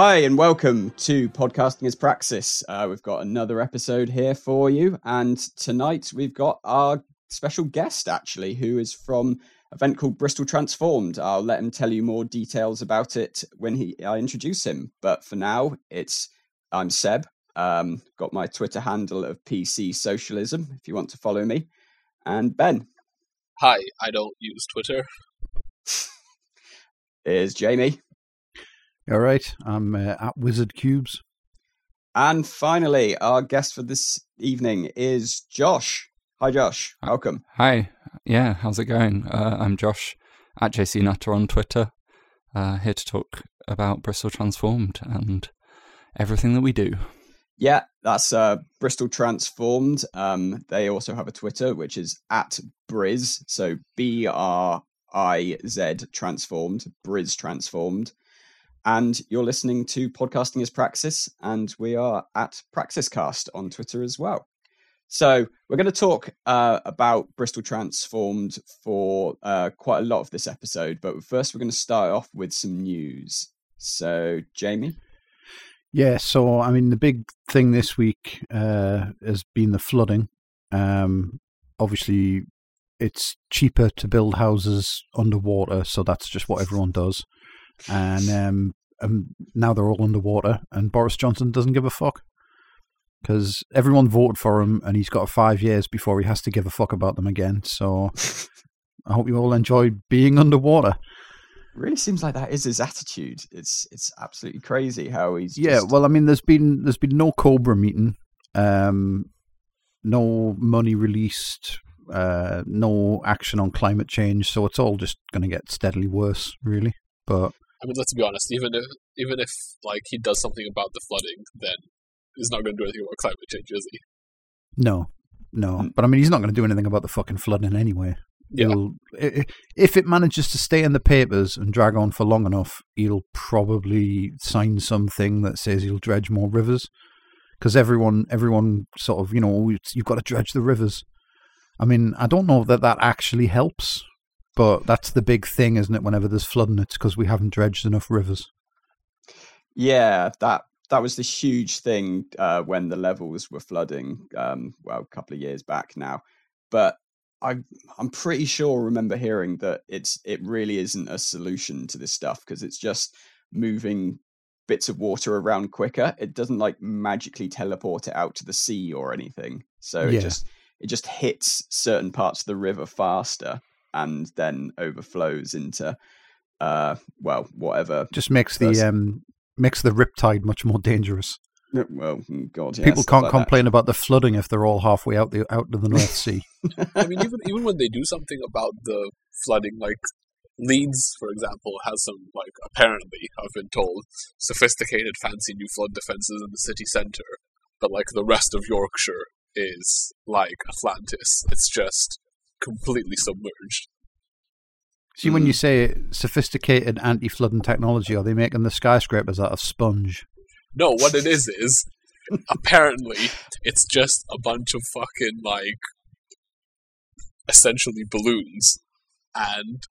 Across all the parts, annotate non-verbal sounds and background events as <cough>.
Hi, and welcome to Podcasting as Praxis. Uh, we've got another episode here for you. And tonight we've got our special guest, actually, who is from an event called Bristol Transformed. I'll let him tell you more details about it when he I introduce him. But for now, it's I'm Seb. Um, got my Twitter handle of PC Socialism if you want to follow me. And Ben. Hi, I don't use Twitter. <laughs> Is Jamie. All right, I'm uh, at Wizard Cubes. And finally, our guest for this evening is Josh. Hi, Josh. Welcome. Hi. Yeah, how's it going? Uh, I'm Josh at JC Nutter on Twitter. Uh, here to talk about Bristol Transformed and everything that we do. Yeah, that's uh, Bristol Transformed. Um, they also have a Twitter, which is at Briz. So B R I Z Transformed, Briz Transformed and you're listening to Podcasting as Praxis, and we are at PraxisCast on Twitter as well. So we're going to talk uh, about Bristol Transformed for uh, quite a lot of this episode, but first we're going to start off with some news. So, Jamie. Yeah, so I mean, the big thing this week uh, has been the flooding. Um, obviously, it's cheaper to build houses underwater, so that's just what everyone does and um, and now they're all underwater, and Boris Johnson doesn't give a fuck because everyone voted for him, and he's got five years before he has to give a fuck about them again. So I hope you all enjoyed being underwater. It really seems like that is his attitude. It's it's absolutely crazy how he's. Yeah, just... well, I mean, there's been there's been no Cobra meeting, um, no money released, uh, no action on climate change, so it's all just going to get steadily worse, really. But I mean, let's be honest. Even if even if like he does something about the flooding, then he's not going to do anything about climate change, is he? No, no. Mm. But I mean, he's not going to do anything about the fucking flooding anyway. Yeah. He'll, if it manages to stay in the papers and drag on for long enough, he'll probably sign something that says he'll dredge more rivers. Because everyone, everyone sort of, you know, you've got to dredge the rivers. I mean, I don't know that that actually helps but that's the big thing, isn't it? Whenever there's flooding, it's because we haven't dredged enough rivers. Yeah, that that was the huge thing uh, when the levels were flooding. Um, well, a couple of years back now, but I I'm pretty sure I remember hearing that it's it really isn't a solution to this stuff because it's just moving bits of water around quicker. It doesn't like magically teleport it out to the sea or anything. So yeah. it just it just hits certain parts of the river faster and then overflows into uh well whatever just makes the um makes the riptide much more dangerous. Well mm, god yeah, people can't like complain that. about the flooding if they're all halfway out the out to the north <laughs> sea. I mean even even when they do something about the flooding like leeds for example has some like apparently i've been told sophisticated fancy new flood defenses in the city center but like the rest of yorkshire is like atlantis. It's just completely submerged. See, when you hmm. say sophisticated anti-flooding technology, are they making the skyscrapers out of sponge? No, what it is is apparently it's just a bunch of fucking like essentially balloons, and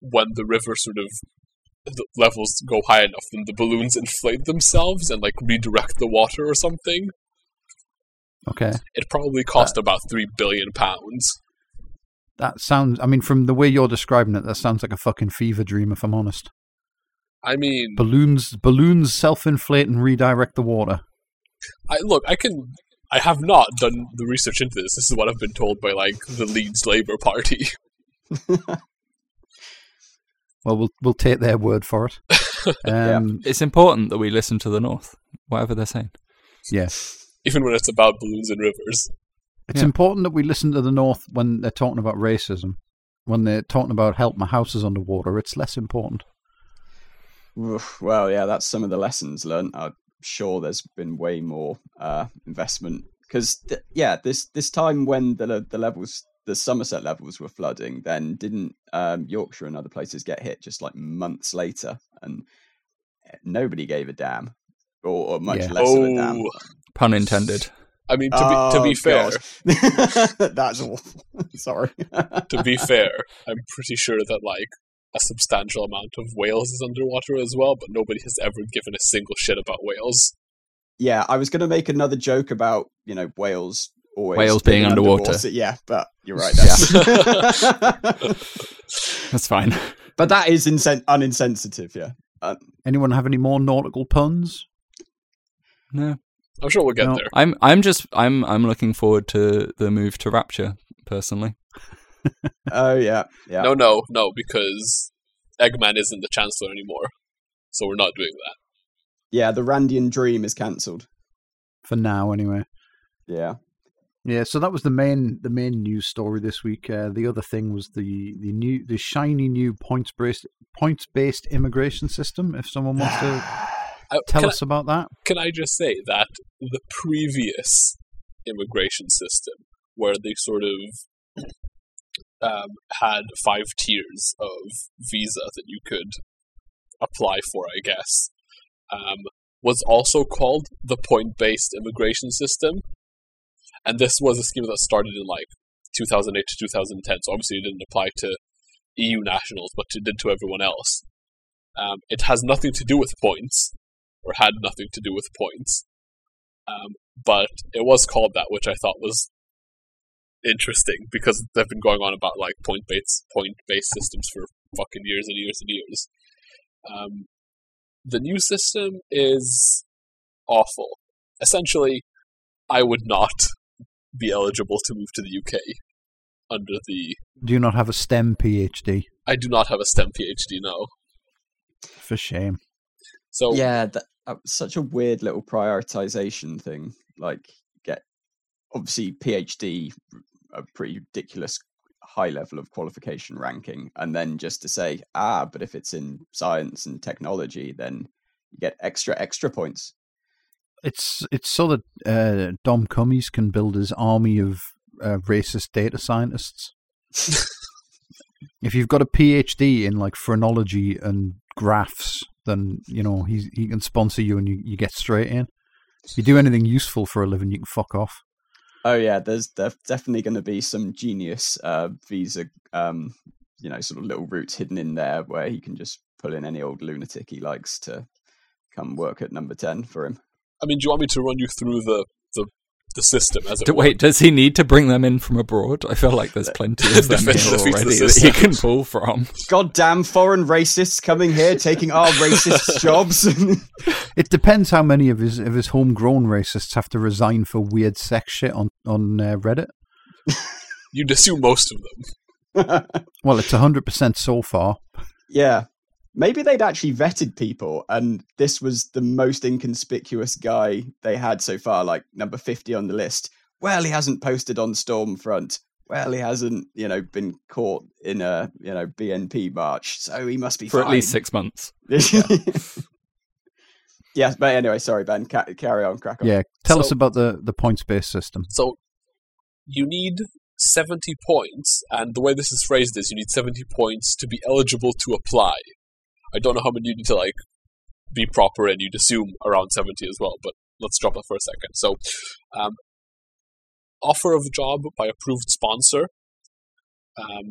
when the river sort of the levels go high enough, then the balloons inflate themselves and like redirect the water or something. Okay. It probably cost uh, about three billion pounds. That sounds. I mean, from the way you're describing it, that sounds like a fucking fever dream. If I'm honest. I mean, balloons, balloons self-inflate and redirect the water. I look. I can. I have not done the research into this. This is what I've been told by like the Leeds Labour Party. <laughs> well, we'll we'll take their word for it. <laughs> Um, yeah. It's important that we listen to the North, whatever they're saying. Yeah. Even when it's about balloons and rivers. It's yeah. important that we listen to the North when they're talking about racism. When they're talking about help my house is underwater, it's less important. Well, yeah, that's some of the lessons learned. I'm sure there's been way more uh, investment because, th- yeah, this this time when the the levels, the Somerset levels were flooding, then didn't um, Yorkshire and other places get hit just like months later, and nobody gave a damn, or, or much yeah. less oh, of a damn. Oh. Pun intended. I mean, to oh, be to be fair, <laughs> that's awful. <laughs> Sorry. to be fair, I'm pretty sure that like a substantial amount of Wales is underwater as well, but nobody has ever given a single shit about Wales. Yeah, I was going to make another joke about you know Wales always Wales being underwater. Yeah, but you're right. Yeah. That's, <laughs> That's fine. but that is insen- uninsensitive. Yeah. Uh, Anyone have any more nautical puns? No, I'm sure we'll get No. there. I'm I'm just I'm I'm looking forward to the move to Rapture personally. <laughs> oh yeah, yeah. No, no, no, because Eggman isn't the Chancellor anymore, so we're not doing that. Yeah, the Randian dream is cancelled. For now, anyway. Yeah. Yeah, so that was the main the main news story this week. Uh, the other thing was the the new the shiny new points based points based immigration system. If someone wants to <sighs> Uh, tell us about that, can I just say that the previous immigration system, where they sort of <clears throat> um, had five tiers of visa that you could apply for, I guess, um, was also called the point based immigration system. And this was a scheme that started in like 2008 to 2010, so obviously it didn't apply to EU nationals, but it did to everyone else. Um, it has nothing to do with points, or had nothing to do with points. Um, but it was called that, which I thought was interesting because they've been going on about like point based point based systems for fucking years and years and years. Um, the new system is awful. Essentially, I would not be eligible to move to the UK under the. do you not have a STEM PhD? I do not have a STEM PhD now. For shame. So yeah, that, that was such a weird little prioritization thing. Like, get obviously PhD, a pretty ridiculous high level of qualification ranking, and then just to say, ah, but if it's in science and technology, then you get extra extra points. It's it's so that uh, Dom Cummings can build his army of uh, racist data scientists. <laughs> if you've got a PhD in like phrenology and graphs, then you know he he can sponsor you and you, you get straight in. If you do anything useful for a living, you can fuck off. Oh yeah, there's there's definitely going to be some genius uh, visa, um, you know, sort of little routes hidden in there where he can just pull in any old lunatic he likes to come work at number ten for him. I mean, do you want me to run you through the the, the system as it Do, wait, does he need to bring them in from abroad? I feel like there's <laughs> plenty of them Defeat- here defeat the already that he can pull from. Goddamn foreign racists coming here taking our <laughs> racist jobs. <laughs> It depends how many of his of his homegrown racists have to resign for weird sex shit on on uh, Reddit. You'd assume most of them. Well, it's hundred percent so far. yeah. Maybe they'd actually vetted people and this was the most inconspicuous guy they had so far, like number 50 on the list. Well, he hasn't posted on Stormfront. Well, he hasn't, you know, been caught in a, you know, BNP march. So he must be For at least six months. <laughs> yes, but anyway, sorry, Ben. Ca- carry on, crack on. Yeah, tell us about the the points based system. So you need 70 points, and the way this is phrased is you need 70 points to be eligible to apply. I don't know how many you need to like be proper, and you'd assume around 70 as well, but let's drop that for a second. So, um, offer of job by approved sponsor, um,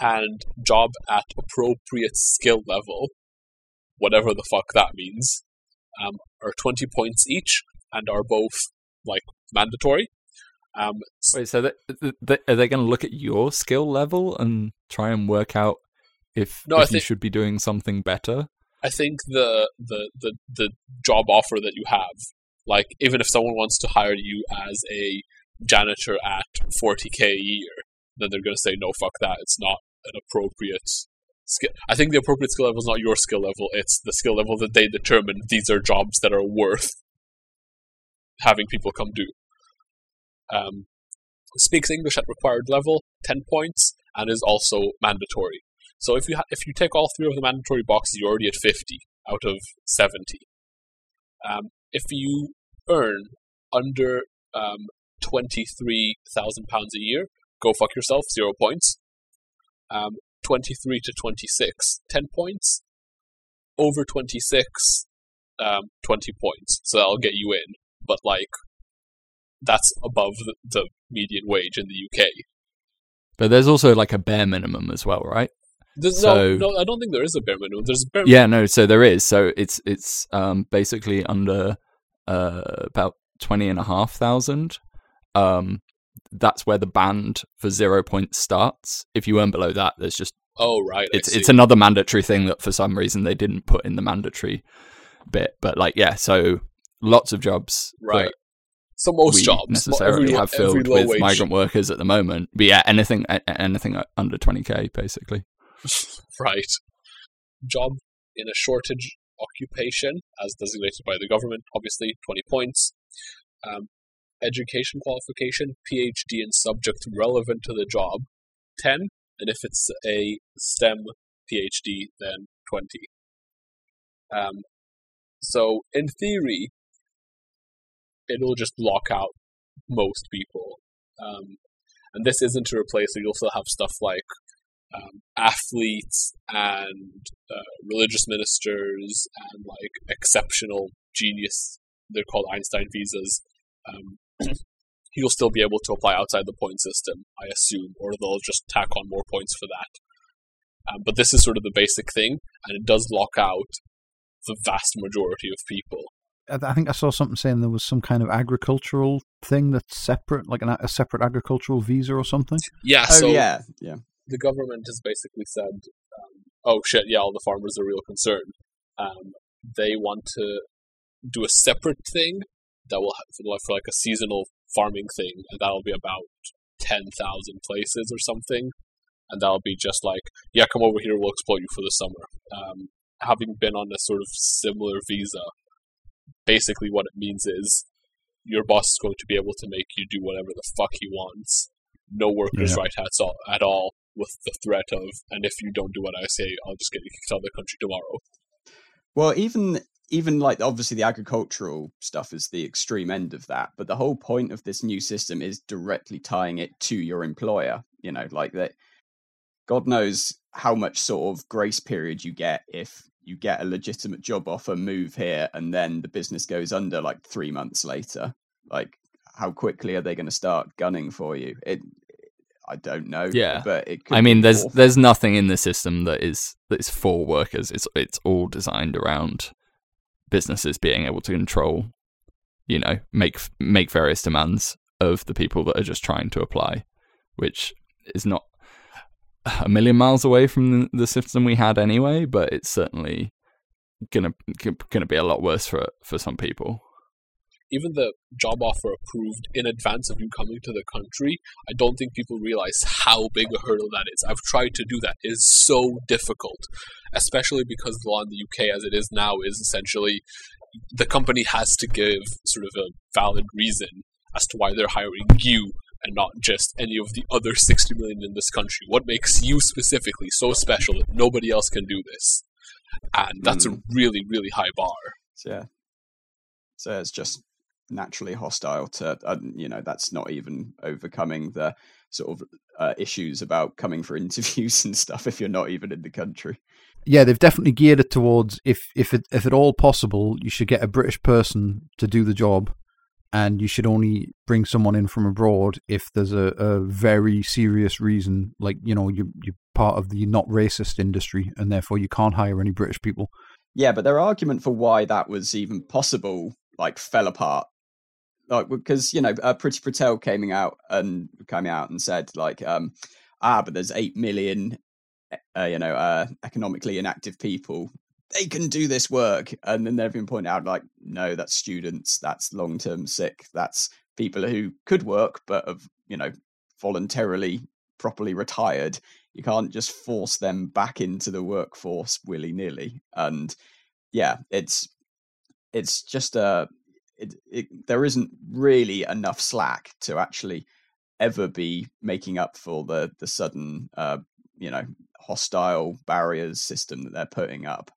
and job at appropriate skill level, whatever the fuck that means, um, are 20 points each, and are both like mandatory. Um, Wait, so th th th are they going to look at your skill level and try and work out if, No, I if you should be doing something better? I think the, the the the job offer that you have, like even if someone wants to hire you as a janitor at 40k a year, then they're going to say no, fuck that. It's not an appropriate skill. I think the appropriate skill level is not your skill level. It's the skill level that they determine. These are jobs that are worth having people come do. Um, speaks English at required level, 10 points, and is also mandatory. So if you ha- if you take all three of the mandatory boxes, you're already at 50 out of 70. Um, if you earn under um, 23,000 pounds a year, go fuck yourself, zero points. Um, 23 to 26, 10 points. Over 26, um, 20 points. So that'll get you in. But like, that's above the, the median wage in the UK. But there's also like a bare minimum as well, right? There's So- no, no, I don't think there is a bare minimum. There's a bare Yeah, no. So there is. So it's it's um, basically under uh, about twenty and a half thousand. Um, that's where the band for zero points starts. If you earn below that, there's just Oh right, it's it's another mandatory thing that for some reason they didn't put in the mandatory bit. But like, yeah, so lots of jobs right. So most jobs, necessarily every, have filled with wage, migrant workers at the moment. But yeah, anything anything under twenty k basically. <laughs> right? Job in a shortage occupation, as designated by the government, obviously twenty points. Um, education qualification, PhD in subject relevant to the job, ten, and if it's a STEM PhD, then twenty. Um, so in theory, it'll just block out most people. Um, and this isn't to replace it. You'll still have stuff like um, athletes and uh, religious ministers and like exceptional genius. They're called Einstein visas. Um, <laughs> you'll still be able to apply outside the point system, I assume, or they'll just tack on more points for that. Um, but this is sort of the basic thing, and it does lock out the vast majority of people. I I think I saw something saying there was some kind of agricultural thing that's separate, like an, a separate agricultural visa or something. Yeah, Oh so yeah, yeah. The government has basically said, um, "Oh shit, yeah, all the farmers are real concern." Um, they want to do a separate thing that will have, for like- for like a seasonal farming thing, and that'll be about ten thousand places or something, and that'll be just like, "Yeah, come over here, we'll exploit you for the summer." Um, having been on a sort of similar visa, basically what it means is your boss is going to be able to make you do whatever the fuck he wants. No workers' Yeah. right all, at all, with the threat of, and if you don't do what I say, I'll just get you kicked out of the country tomorrow. Well, even even like obviously the agricultural stuff is the extreme end of that, but the whole point of this new system is directly tying it to your employer. You know, like that. God knows how much sort of grace period you get if you get a legitimate job offer, move here, and then the business goes under like three months later. Like, how quickly are they going to start gunning for you? It, I don't know. Yeah. but it. Could I mean, there's awful. there's nothing in the system that is that is for workers. It's it's all designed around businesses being able to control, you know, make make various demands of the people that are just trying to apply, which is not a million miles away from the, the system we had anyway. But it's certainly gonna gonna be a lot worse for for some people. Even the job offer approved in advance of you coming to the country, I don't think people realize how big a hurdle that is. I've tried to do that. It is so difficult, especially because the law in the UK, as it is now, is essentially the company has to give sort of a valid reason as to why they're hiring you and not just any of the other 60 million in this country. What makes you specifically so special that nobody else can do this? And that's a mm. really, really high bar. So, yeah. So it's just naturally hostile to, uh, you know, that's not even overcoming the sort of uh, issues about coming for <laughs> interviews and stuff if you're not even in the country. Yeah, they've definitely geared it towards if if it, if at all possible, you should get a British person to do the job, and you should only bring someone in from abroad if there's a, a very serious reason, like you know you you're part of the not racist industry, and therefore you can't hire any British people. Yeah, but their argument for why that was even possible, like, fell apart. Like, because you know, uh, Priti Patel came out and came out and said, like, um, ah, but there's eight million, uh, you know, uh, economically inactive people. They can do this work, and then they've been pointed out, like, no, that's students, that's long-term sick, that's people who could work but have, you know, voluntarily properly retired. You can't just force them back into the workforce willy nilly. And yeah, it's it's just a it, it, there isn't really enough slack to actually ever be making up for the the sudden uh, you know hostile barriers system that they're putting up.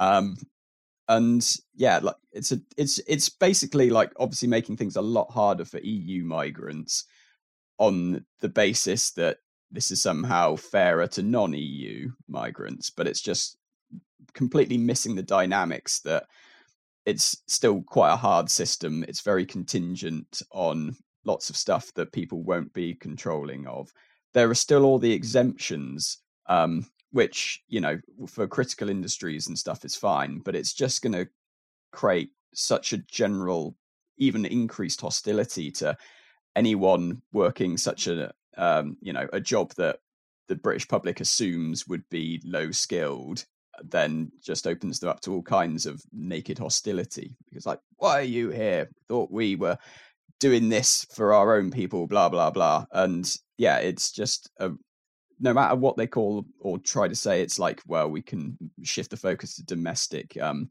Um, and yeah, like it's a it's it's basically like obviously making things a lot harder for EU migrants on the basis that this is somehow fairer to non-EU migrants, but it's just completely missing the dynamics that it's still quite a hard system. It's very contingent on lots of stuff that people won't be controlling of. There are still all the exemptions, um, which you know for critical industries and stuff is fine, but it's just going to create such a general, even increased hostility to anyone working such a um, you know a job that the British public assumes would be low skilled then just opens them up to all kinds of naked hostility. Because like why are you here? Thought we were doing this for our own people blah blah blah. And yeah it's just a, no matter what they call or try to say it's like well we can shift the focus to domestic um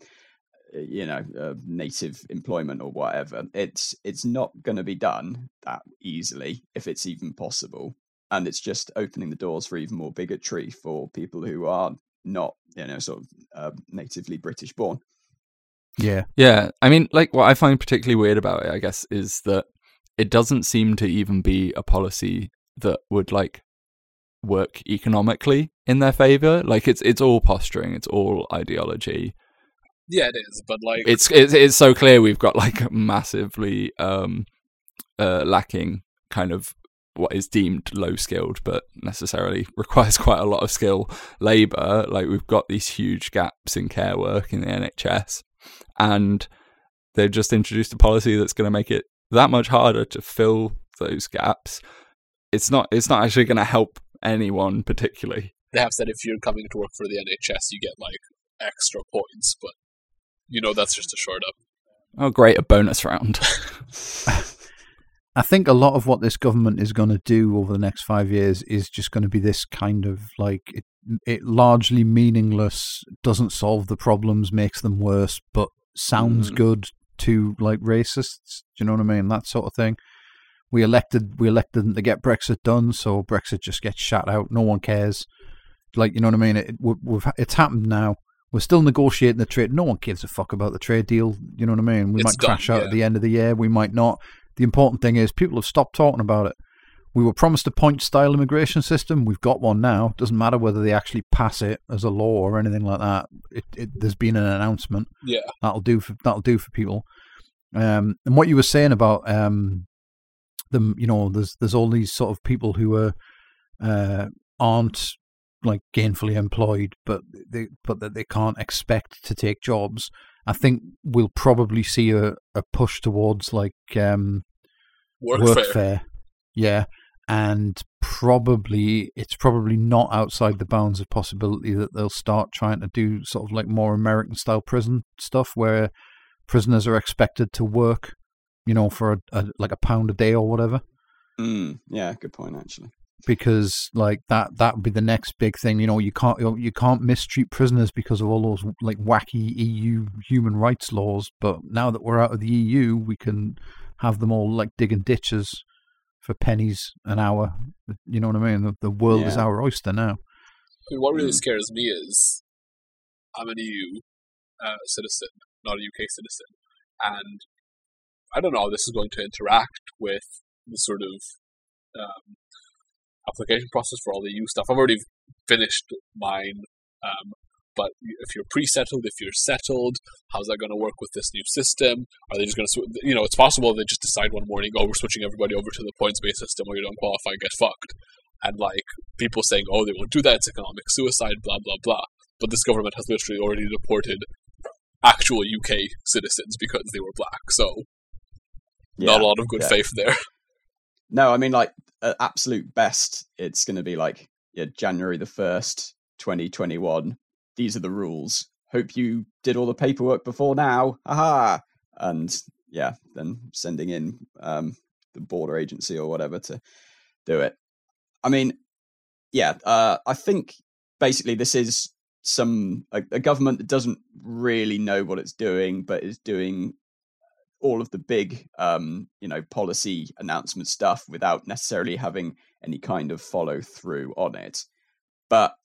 you know uh, native employment or whatever. It's it's not going to be done that easily if it's even possible. And it's just opening the doors for even more bigotry for people who are not you know sort of uh, natively British born. Yeah, yeah. I mean, like what I find particularly weird about it, I guess, is that it doesn't seem to even be a policy that would like work economically in their favor. Like it's it's all posturing, it's all ideology. Yeah, it is, but like it's it's, it's so clear we've got like massively um uh lacking kind of what is deemed low skilled but necessarily <laughs> requires quite a lot of skill. Labor like we've got these huge gaps in care work in the NHS and they've just introduced a policy that's going to make it that much harder to fill those gaps. It's not it's not actually going to help anyone particularly. They have said if you're coming to work for the NHS you get like extra points but you know that's just a short up. Oh great a bonus round <laughs> <laughs> I think a lot of what this government is going to do over the next five years is just going to be this kind of like it, it largely meaningless, doesn't solve the problems, makes them worse, but sounds mm. good to like racists. Do you know what I mean? That sort of thing. We elected we elected them to get Brexit done, so Brexit just gets shut out. No one cares. Like you know what I mean? It, we've, it's happened now. We're still negotiating the trade. No one gives a fuck about the trade deal. You know what I mean? We it's might crash done, out yeah. at the end of the year. We might not. The important thing is people have stopped talking about it. We were promised a point style immigration system. We've got one now. It doesn't matter whether they actually pass it as a law or anything like that. It, it, there's been an announcement. Yeah, that'll do for that'll do for people. Um, and what you were saying about um, them, you know, there's there's all these sort of people who are uh, aren't like gainfully employed, but they but that they can't expect to take jobs. I think we'll probably see a, a push towards like um, workfare. Yeah, and probably it's probably not outside the bounds of possibility that they'll start trying to do sort of like more American style prison stuff where prisoners are expected to work, you know, for a, a like a pound a day or whatever. Mm, yeah, good point actually because like that that would be the next big thing you know you can't you can't mistreat prisoners because of all those like wacky EU human rights laws but now that we're out of the EU we can have them all like digging ditches for pennies an hour you know what I mean the, the world yeah. is our oyster now I mean, what really mm. scares me is I'm an EU uh, citizen not a UK citizen and I don't know how this is going to interact with the sort of um, application process for all the EU stuff. I've already finished mine. Um, but if you're pre-settled, if you're settled, how's that going to work with this new system? Are they just going to, you know, it's possible they just decide one morning, oh, we're switching everybody over to the points-based system, or you don't qualify, get fucked. And like people saying, oh, they won't do that, it's economic suicide, blah blah blah. But this government has literally already deported actual UK citizens because they were black. So yeah, not a lot of good yeah. faith there. No, I mean like at absolute best, it's going to be like yeah, January the first, twenty twenty one. These are the rules. Hope you did all the paperwork before now. Aha! And yeah, then sending in um, the border agency or whatever to do it. I mean, yeah, uh, I think basically this is some a, a, government that doesn't really know what it's doing, but is doing all of the big um, you know policy announcement stuff without necessarily having any kind of follow through on it. But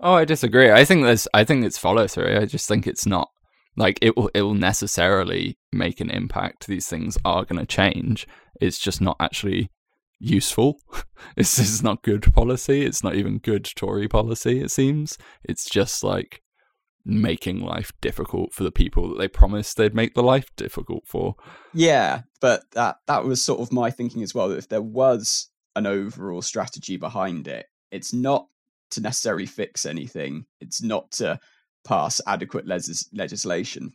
oh i disagree. I think there's i think it's follow through. I just think it's not like it will it will necessarily make an impact. These things are going to change. It's just not actually useful. <laughs> This is not good policy. It's not even good tory policy it seems. It's just like making life difficult for the people that they promised they'd make the life difficult for. Yeah, but that that was sort of my thinking as well. That if there was an overall strategy behind it, it's not to necessarily fix anything. It's not to pass adequate legis- legislation.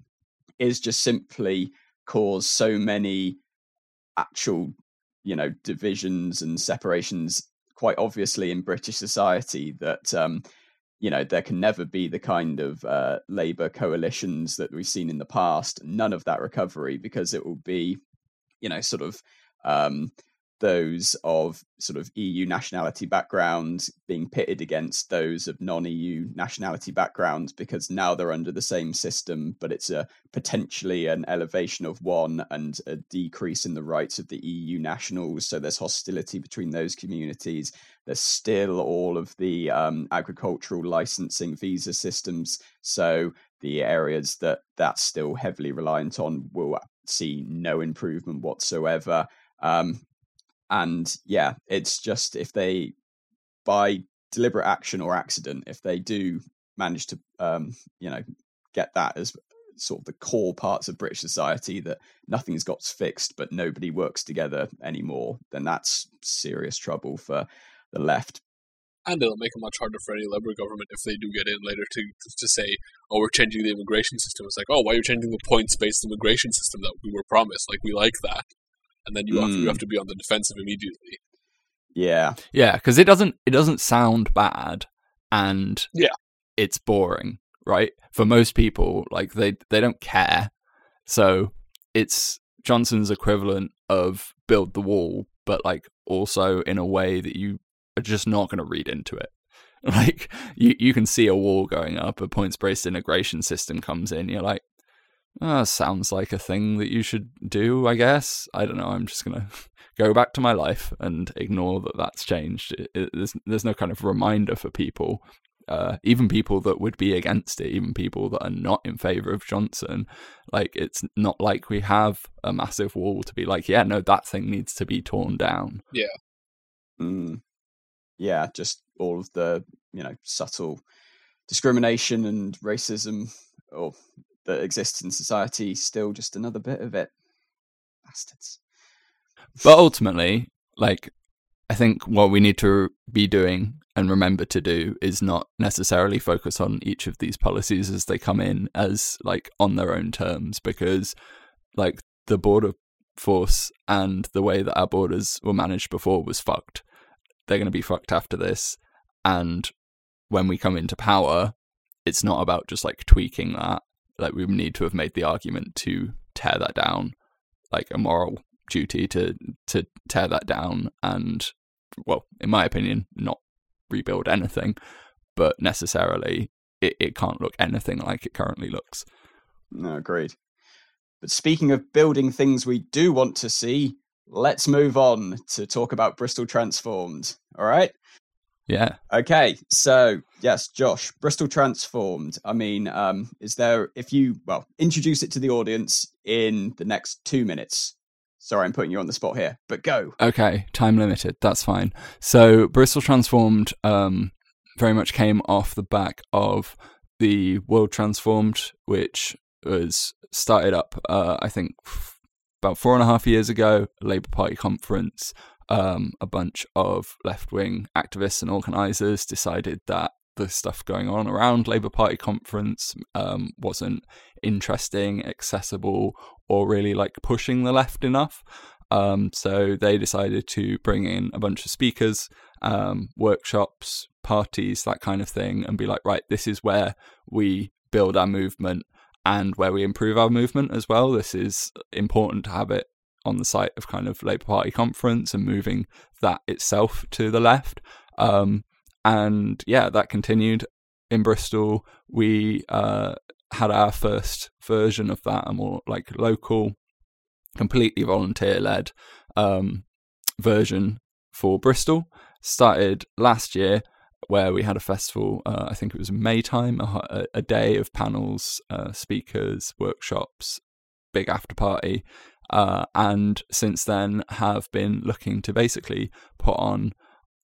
Is just simply cause so many actual, you know, divisions and separations quite obviously in British society that um, you know there can never be the kind of uh, Labour coalitions that we've seen in the past. None of that recovery because it will be, you know, sort of um, those of sort of EU nationality background being pitted against those of non-EU nationality backgrounds because now they're under the same system, but it's a potentially an elevation of one and a decrease in the rights of the EU nationals. So there's hostility between those communities. There's still all of the um, agricultural licensing visa systems. So the areas that that's still heavily reliant on will see no improvement whatsoever. Um, and yeah, it's just if they, by deliberate action or accident, if they do manage to, um, you know, get that as sort of the core parts of British society that nothing's got fixed, but nobody works together anymore, then that's serious trouble for the left. And it'll make it much harder for any Labour government if they do get in later to to say, "Oh, we're changing the immigration system." It's like, "Oh, why are you changing the points-based immigration system that we were promised? Like, we like that." And then you have, you have Mm. to be on the defensive immediately. Yeah, Yeah, because it doesn't it doesn't sound bad, and Yeah. it's boring, right? For most people, like they they don't care, so it's Johnson's equivalent of build the wall, but like also in a way that you are just not going to read into it. <laughs> Like you you can see a wall going up, a points based integration system comes in, you're like. Oh, sounds like a thing that you should do, I guess. I don't know. I'm just gonna <laughs> go back to my life and ignore that that's changed. It, it, there's there's no kind of reminder for people, uh, even people that would be against it, even people that are not in favor of Johnson. Like it's not like we have a massive wall to be like, yeah, no, that thing needs to be torn down. mm. yeah, just all of the you know subtle discrimination and racism, or that exists in society. Still, just another bit of it. Bastards. But ultimately, like, I think what we need to be doing and remember to do is not necessarily focus on each of these policies as they come in as like on their own terms because like the border force and the way that our borders were managed before was fucked. They're going to be fucked after this. And when we come into power, it's not about just like tweaking that. Like we need to have made the argument to tear that down, like a moral duty to to tear that down and well, in my opinion, not rebuild anything, but necessarily it, it can't look anything like it currently looks. No, agreed. But speaking of building things we do want to see, let's move on to talk about Bristol Transformed. All right. Yeah. Okay, so yes, Josh, Bristol Transformed. I mean, um, is there if you well introduce it to the audience in the next two minutes? Sorry, I'm putting you on the spot here, but go. Okay, time limited. That's fine. So Bristol Transformed um, very much came off the back of the World Transformed, which was started up, uh, I think, f- about four and a half years ago. A Labour Party conference. Um, a bunch of left wing activists and organisers decided that the stuff going on around Labour Party conference um, wasn't interesting, accessible, or really like pushing the left enough. Um, so they decided to bring in a bunch of speakers, um, workshops, parties, that kind of thing, and be like, right, this is where we build our movement and where we improve our movement as well. This is important to have it on the site of kind of Labour Party conference and moving that itself to the left. Um, and yeah, that continued in Bristol. We uh, had our first version of that, a more like local, completely volunteer led um, version for Bristol. Started last year, where we had a festival. Uh, I think it was May time, a, a day of panels, uh, speakers, workshops, big after party. Uh, and since then, have been looking to basically put on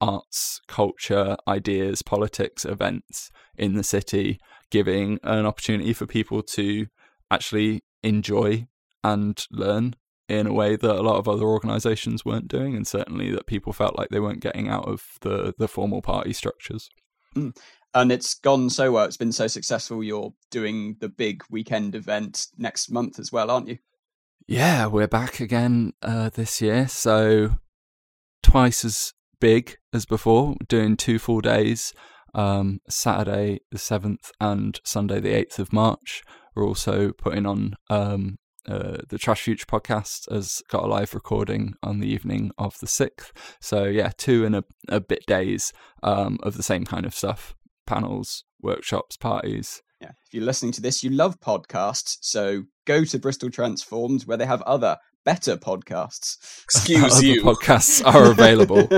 arts, culture, ideas, politics events in the city, giving an opportunity for people to actually enjoy and learn in a way that a lot of other organisations weren't doing, and certainly that people felt like they weren't getting out of the the formal party structures. and it's gone so well. It's been so successful. You're doing the big weekend event next month as well, aren't you? Yeah, we're back again uh, this year. So twice as big as before, doing two full days. Um, Saturday the 7th and Sunday the 8th of March. We're also putting on um, uh, the Trash Future podcast has got a live recording on the evening of the 6th. So, yeah, two and a, a bit days um, of the same kind of stuff panels, workshops, parties. Yeah. If you're listening to this, you love podcasts. So go to Bristol Transformed where they have other better podcasts. <laughs> Excuse Other you. podcasts are available.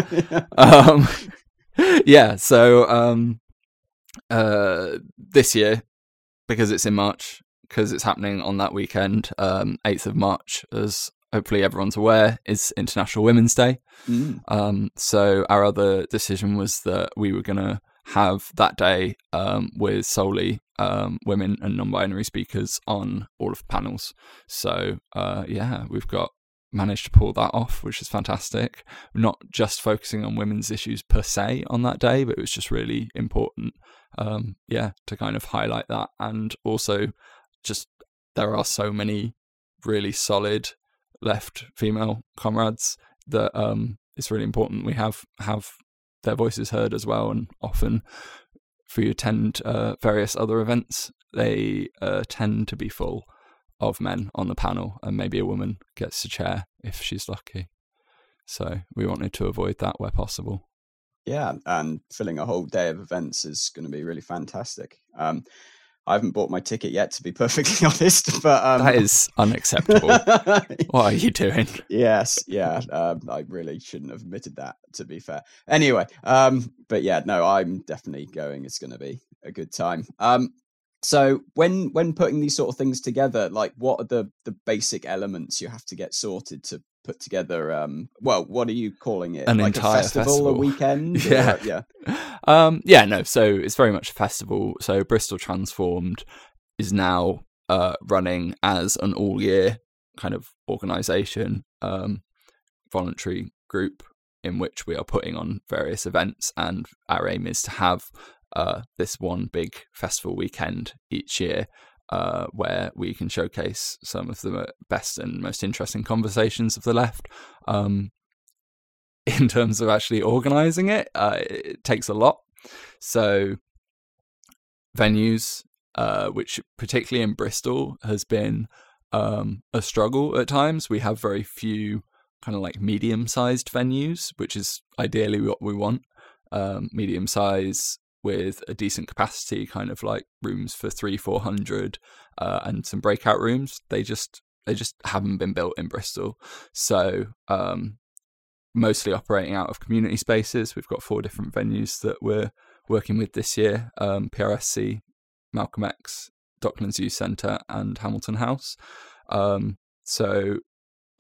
<laughs> um, <laughs> yeah, so um, uh, this year, because it's in March, because it's happening on that weekend, um, 8th of March, as hopefully everyone's aware, is International Women's Day. Mm. Um, so our other decision was that we were going to have that day um, with solely um, women and non-binary speakers on all of the panels. So uh, yeah, we've got managed to pull that off, which is fantastic. Not just focusing on women's issues per se on that day, but it was just really important, um, yeah, to kind of highlight that, and also just there are so many really solid left female comrades that um, it's really important we have have their voices heard as well. And often, if you attend uh, various other events, they uh, tend to be full of men on the panel, and maybe a woman gets a chair if she's lucky. So we wanted to avoid that where possible. Yeah, and filling a whole day of events is going to be really fantastic. Um, I haven't bought my ticket yet, to be <laughs> perfectly honest. But um, That is unacceptable. <laughs> what are you doing? yes, yeah, um, I really shouldn't have admitted that. To be fair, anyway, um, but yeah, no, I'm definitely going. It's going to be a good time. Um, so when when putting these sort of things together, like what are the the basic elements you have to get sorted to put together? Um, well, what are you calling it? An like entire a festival, a festival. weekend? <laughs> or- Yeah. yeah. Um, yeah, no. So it's very much a festival. So Bristol Transformed is now uh, running as an all-year kind of organisation, um, voluntary group in which we are putting on various events, and our aim is to have uh, this one big festival weekend each year. Uh, where we can showcase some of the best and most interesting conversations of the left. Um, <laughs> in terms of actually organizing it, uh, it takes a lot. So, venues, uh, which particularly in Bristol has been um, a struggle at times. We have very few kind of like medium sized venues, which is ideally what we want. Um, medium size with a decent capacity, kind of like rooms for three, four hundred, uh, and some breakout rooms. They just they just haven't been built in Bristol. So um, mostly operating out of community spaces. We've got four different venues that we're working with this year: um, PRSC, Malcolm X, Docklands Youth Centre, and Hamilton House. Um, so,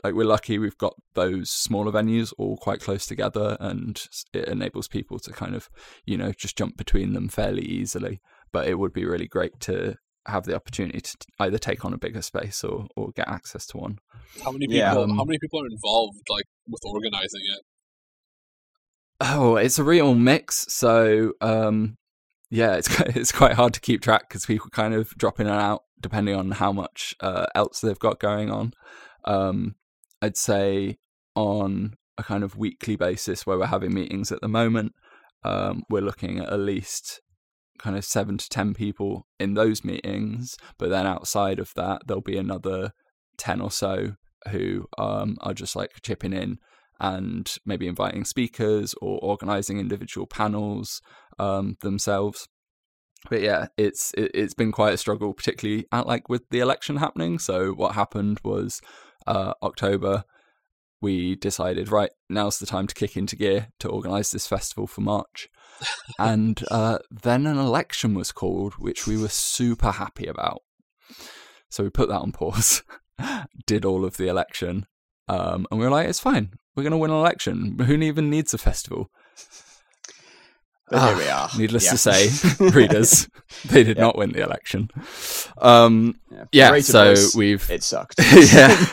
like, we're lucky we've got those smaller venues all quite close together, and it enables people to kind of, you know, just jump between them fairly easily. But it would be really great to have the opportunity to either take on a bigger space or, or get access to one. How many people? Yeah. how Um, many people are involved, like with organizing it? Oh, it's a real mix. So, um, yeah, it's <laughs> quite- it's quite hard to keep track because people kind of drop in and out depending on how much uh, else they've got going on. Um, I'd say on a kind of weekly basis where we're having meetings at the moment, um, we're looking at at least kind of seven to ten people in those meetings. But then outside of that, there'll be another ten or so who um, are just like chipping in and maybe inviting speakers or organizing individual panels um, themselves. But yeah, it's it, it's been quite a struggle, particularly at like with the election happening. So what happened was uh, October, we decided right now's the time to kick into gear to organize this festival for March, <laughs> and uh, then an election was called, which we were super happy about. So we put that on pause, <laughs> did all of the election, um, and we were like, it's fine. We're going to win an election. Who even needs a festival? But Ah, here we are. Needless Yeah. to say, <laughs> readers, <laughs> they did Yeah. not win the election. Um, yeah, yeah, so we've it sucked. <laughs> yeah,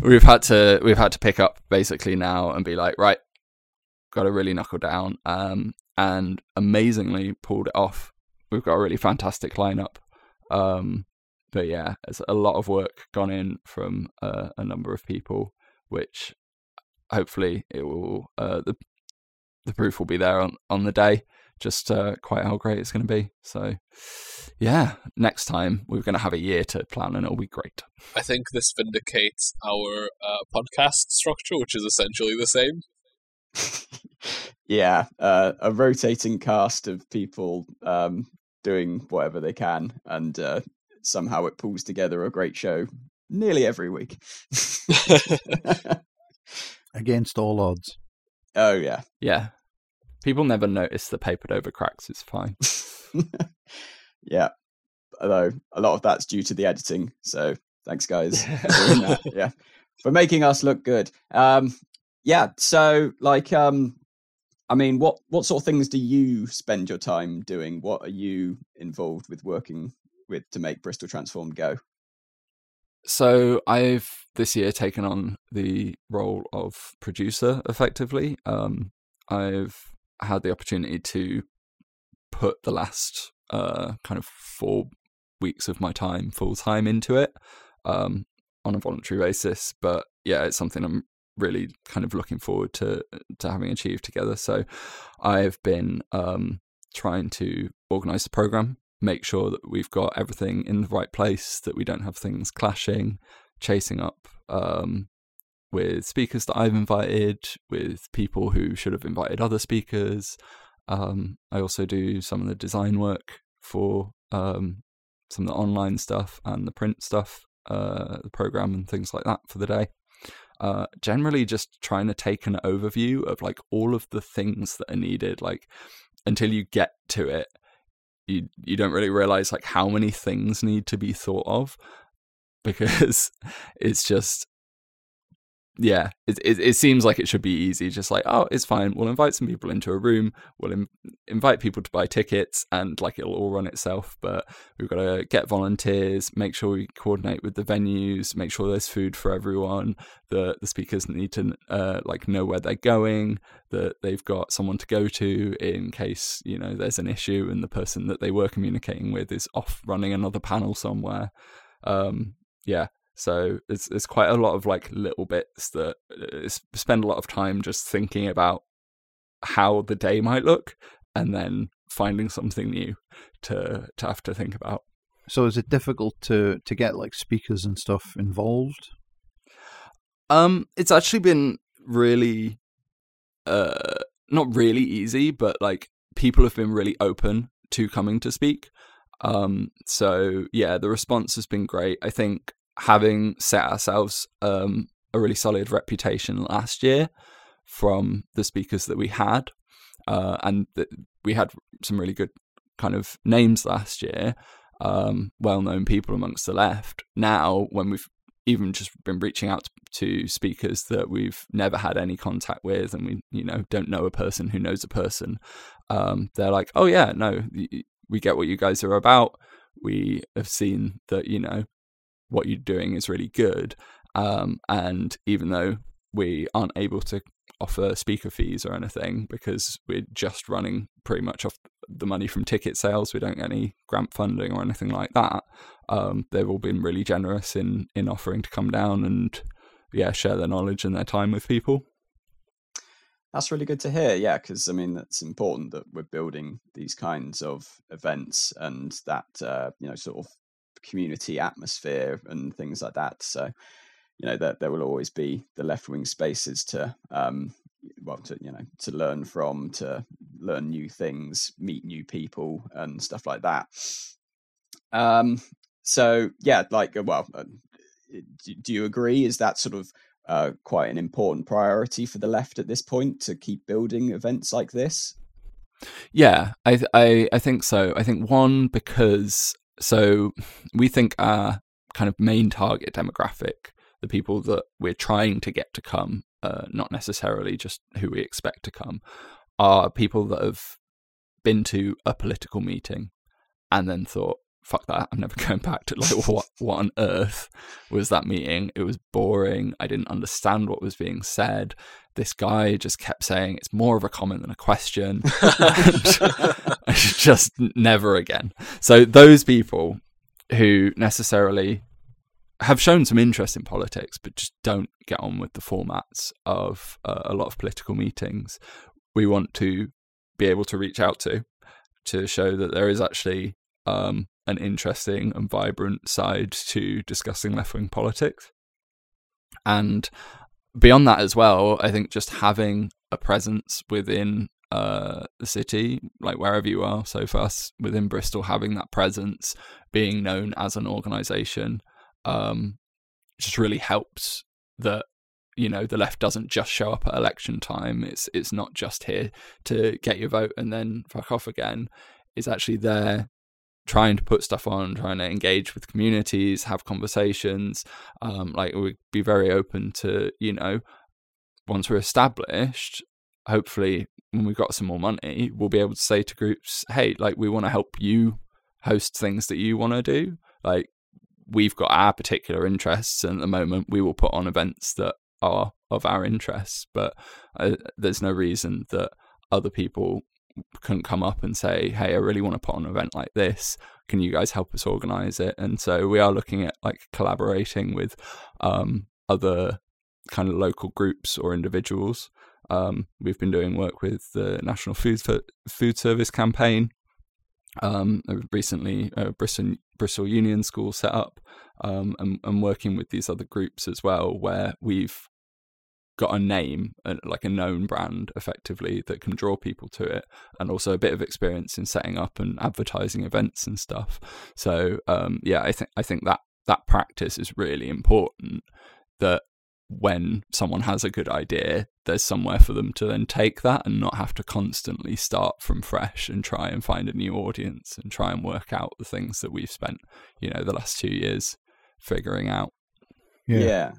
we've had to we've had to pick up basically now and be like, right, got to really knuckle down. Um, and amazingly pulled it off. We've got a really fantastic lineup. Um, but yeah, there's a lot of work gone in from uh, a number of people, which hopefully it will uh, the the proof will be there on on the day. Just uh, quite how great it's going to be. So yeah, next time we're going to have a year to plan, and it'll be great. I think this vindicates our uh, podcast structure, which is essentially the same. <laughs> yeah, uh, a rotating cast of people um, doing whatever they can, and uh, somehow it pulls together a great show nearly every week. <laughs> <laughs> Against all odds. Oh yeah, yeah. People never notice the papered over cracks. It's fine. <laughs> yeah, although a lot of that's due to the editing. So thanks, guys. <laughs> <laughs> yeah, for making us look good. Um, yeah. So like, um, I mean, what what sort of things do you spend your time doing? What are you involved with working with to make Bristol Transformed go? So I've this year taken on the role of producer effectively. Um, I've had the opportunity to put the last uh, kind of four weeks of my time full time into it um, on a voluntary basis. But yeah, it's something I'm really kind of looking forward to to having achieved together. So I've been um, trying to organize the program, make sure that we've got everything in the right place, that we don't have things clashing, chasing up um, with speakers that I've invited, with people who should have invited other speakers. Um, I also do some of the design work for um, some of the online stuff and the print stuff, uh, the program and things like that for the day uh, generally just trying to take an overview of like all of the things that are needed. Like until you get to it, you you don't really realize like how many things need to be thought of because <laughs> it's just yeah, it, it, it seems like it should be easy. Just like, oh, it's fine. We'll invite some people into a room. We'll Im- invite people to buy tickets, and like it'll all run itself. But we've got to get volunteers, make sure we coordinate with the venues, make sure there's food for everyone. The the speakers need to uh, like know where they're going. That they've got someone to go to in case you know there's an issue, and the person that they were communicating with is off running another panel somewhere. Um, yeah, so it's it's quite a lot of like little bits that uh, spend a lot of time just thinking about how the day might look, and then finding something new to to have to think about. So is it difficult to to get like speakers and stuff involved? Um, it's actually been really, uh, not really easy, but like people have been really open to coming to speak. Um, so yeah, the response has been great. I think having set ourselves um, a really solid reputation last year from the speakers that we had, uh, and th- we had some really good kind of names last year, um, well-known people amongst the left. Now, when we've even just been reaching out to speakers that we've never had any contact with, and we you know don't know a person who knows a person, um, they're like, "Oh yeah, no, we get what you guys are about." We have seen that you know what you're doing is really good. Um, and even though we aren't able to offer speaker fees or anything because we're just running pretty much off the money from ticket sales, we don't get any grant funding or anything like that. Um, they've all been really generous in in offering to come down and yeah share their knowledge and their time with people. That's really good to hear. Yeah, because I mean that's important that we're building these kinds of events and that uh, you know sort of community atmosphere and things like that. So, you know, that there will always be the left wing spaces to, um, well, to you know, to learn from, to learn new things, meet new people, and stuff like that. Um, so yeah, like, uh, well, uh, do you agree? Is that sort of uh, quite an important priority for the left at this point to keep building events like this? Yeah, I I I think so. I think one because so we think our kind of main target demographic, the people that we're trying to get to come, uh, not necessarily just who we expect to come, are people that have been to a political meeting and then thought, fuck that. I'm never <laughs> going back to like what what on earth was that meeting? It was boring. I didn't understand what was being said. This guy just kept saying it's more of a comment than a question. <laughs> <laughs> just never again. So those people who necessarily have shown some interest in politics, but just don't get on with the formats of uh, a lot of political meetings. We want to be able to reach out to to show that there is actually um, an interesting and vibrant side to discussing left wing politics. And beyond that as well, I think just having a presence within uh, the city, like wherever you are. So for us within Bristol, having that presence, being known as an organisation, um, just really helps that you know the left doesn't just show up at election time. It's it's not just here to get your vote and then fuck off again. It's actually there trying to put stuff on, trying to engage with communities, have conversations. Um, like we'd be very open to, you know, once we're established, hopefully when we've got some more money, we'll be able to say to groups, hey, like we want to help you host things that you want to do. Like we've got our particular interests, and at the moment we will put on events that are of our interests, but uh, there's no reason that other people couldn't come up and say, "Hey, I really want to put on an event like this. Can you guys help us organize it?" And so we are looking at like collaborating with um, other kind of local groups or individuals. Um, we've been doing work with the National Food Food Service campaign. Um, recently, uh, Bristol Bristol Union School set up, um, and, and working with these other groups as well, where we've got a name, like a known brand, effectively that can draw people to it, and also a bit of experience in setting up and advertising events and stuff. So um, yeah, I think I think that that practice is really important. That when someone has a good idea, there's somewhere for them to then take that and not have to constantly start from fresh and try and find a new audience and try and work out the things that we've spent, you know, the last two years figuring out. Yeah. yeah.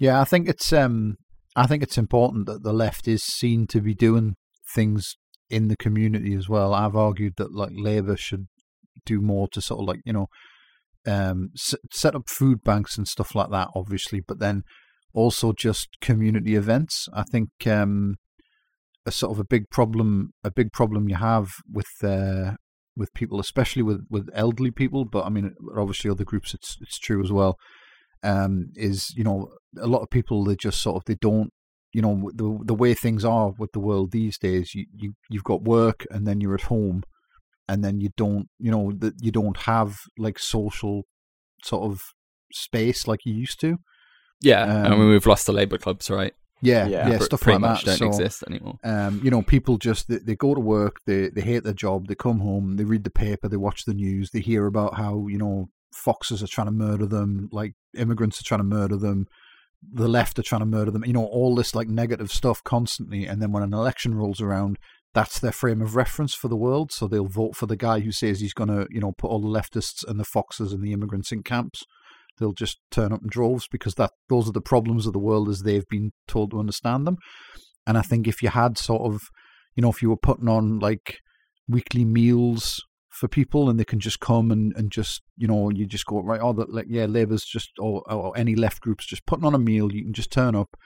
Yeah, I think it's um I think it's important that the left is seen to be doing things in the community as well. I've argued that like Labour should do more to sort of like you know um s- set up food banks and stuff like that, obviously, but then also just community events. I think um a sort of a big problem a big problem you have with uh with people, especially with with elderly people, but I mean obviously other groups it's it's true as well um, is you know a lot of people they just sort of they don't you know the the way things are with the world these days you, you you've got work and then you're at home and then you don't you know that you don't have like social sort of space like you used to yeah um, I mean we've lost the labor clubs right yeah, yeah, yeah stuff pretty like much that. don't so, exist anymore. Um, you know, people just they, they, go to work, they they hate their job, they come home, they read the paper, they watch the news, they hear about how you know foxes are trying to murder them, like immigrants are trying to murder them, the left are trying to murder them, you know, all this like negative stuff constantly. And then when an election rolls around, that's their frame of reference for the world. So they'll vote for the guy who says he's going to, you know, put all the leftists and the foxes and the immigrants in camps. They'll just turn up in droves because that those are the problems of the world as they've been told to understand them. And I think if you had sort of, you know, if you were putting on like weekly meals for people and they can just come and, and just you know you just go right oh that like yeah labour's just or, or any left groups just putting on a meal you can just turn up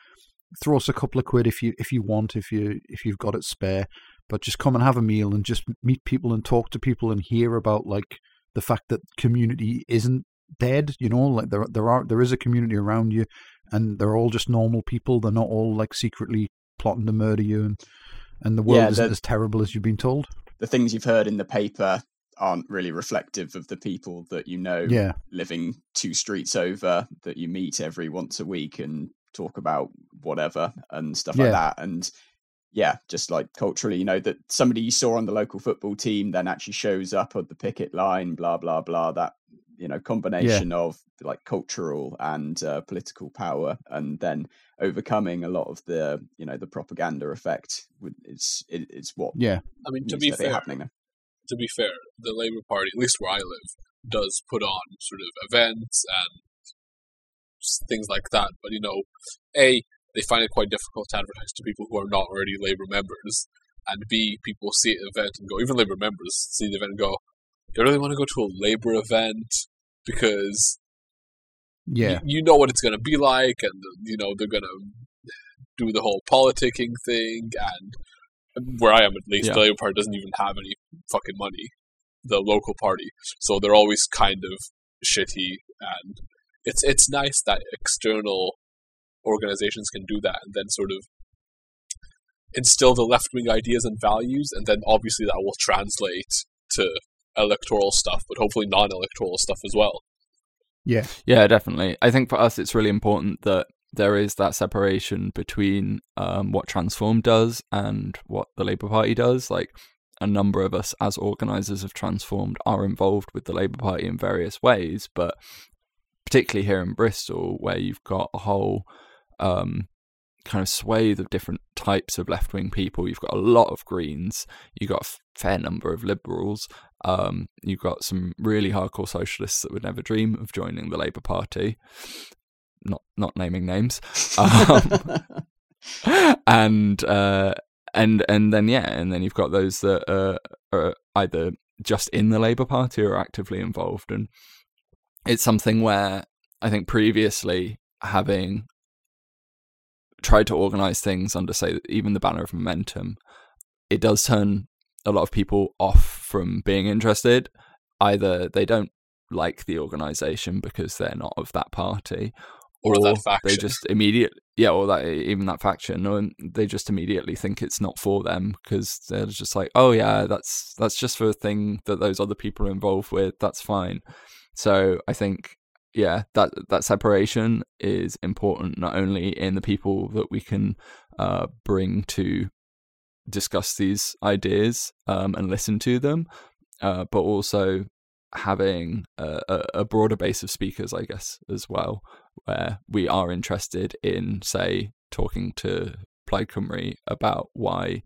throw us a couple of quid if you if you want if you if you've got it spare but just come and have a meal and just meet people and talk to people and hear about like the fact that community isn't dead you know like there there are there is a community around you and they're all just normal people they're not all like secretly plotting to murder you and and the world yeah, isn't as terrible as you've been told. the things you've heard in the paper aren't really reflective of the people that you know yeah. living two streets over that you meet every once a week and talk about whatever and stuff yeah. like that and yeah just like culturally you know that somebody you saw on the local football team then actually shows up at the picket line blah blah blah that you know combination yeah. of like cultural and uh, political power and then overcoming a lot of the you know the propaganda effect it's it's what yeah i mean to be fair happening to be fair, the Labour Party, at least where I live, does put on sort of events and things like that. But you know, a they find it quite difficult to advertise to people who are not already Labour members, and b people see an event and go, even Labour members see the event and go, do I really want to go to a labor event because Yeah. you, you know what it's going to be like, and you know they're going to do the whole politicking thing, and where I am at least, Yeah. the Labour Party doesn't even have any fucking money, the local party, so they're always kind of shitty, and it's it's nice that external organizations can do that, and then sort of instill the left wing ideas and values, and then obviously that will translate to electoral stuff, but hopefully non electoral stuff as well. Yeah. Yeah, definitely. I think for us, it's really important that there is that separation between um, what Transform does and what the Labour Party does. Like a number of us, as organisers of Transformed, are involved with the Labour Party in various ways, but particularly here in Bristol, where you've got a whole um, kind of swathe of different types of left wing people. You've got a lot of Greens, you've got a fair number of Liberals, um, you've got some really hardcore socialists that would never dream of joining the Labour Party. Not not naming names, um, <laughs> and uh, and and then yeah, and then you've got those that uh, are either just in the Labour Party or actively involved, and it's something where I think previously having tried to organise things under say even the banner of momentum, it does turn a lot of people off from being interested. Either they don't like the organisation because they're not of that party, Or that faction. they just immediately yeah, or that even that faction, or they just immediately think it's not for them because they're just like, oh yeah, that's that's just for a thing that those other people are involved with. That's fine. So I think yeah, that that separation is important not only in the people that we can uh, bring to discuss these ideas um, and listen to them, uh, but also having a- a broader base of speakers, I guess, as well, where we are interested in, say, talking to Plaid Cymru about why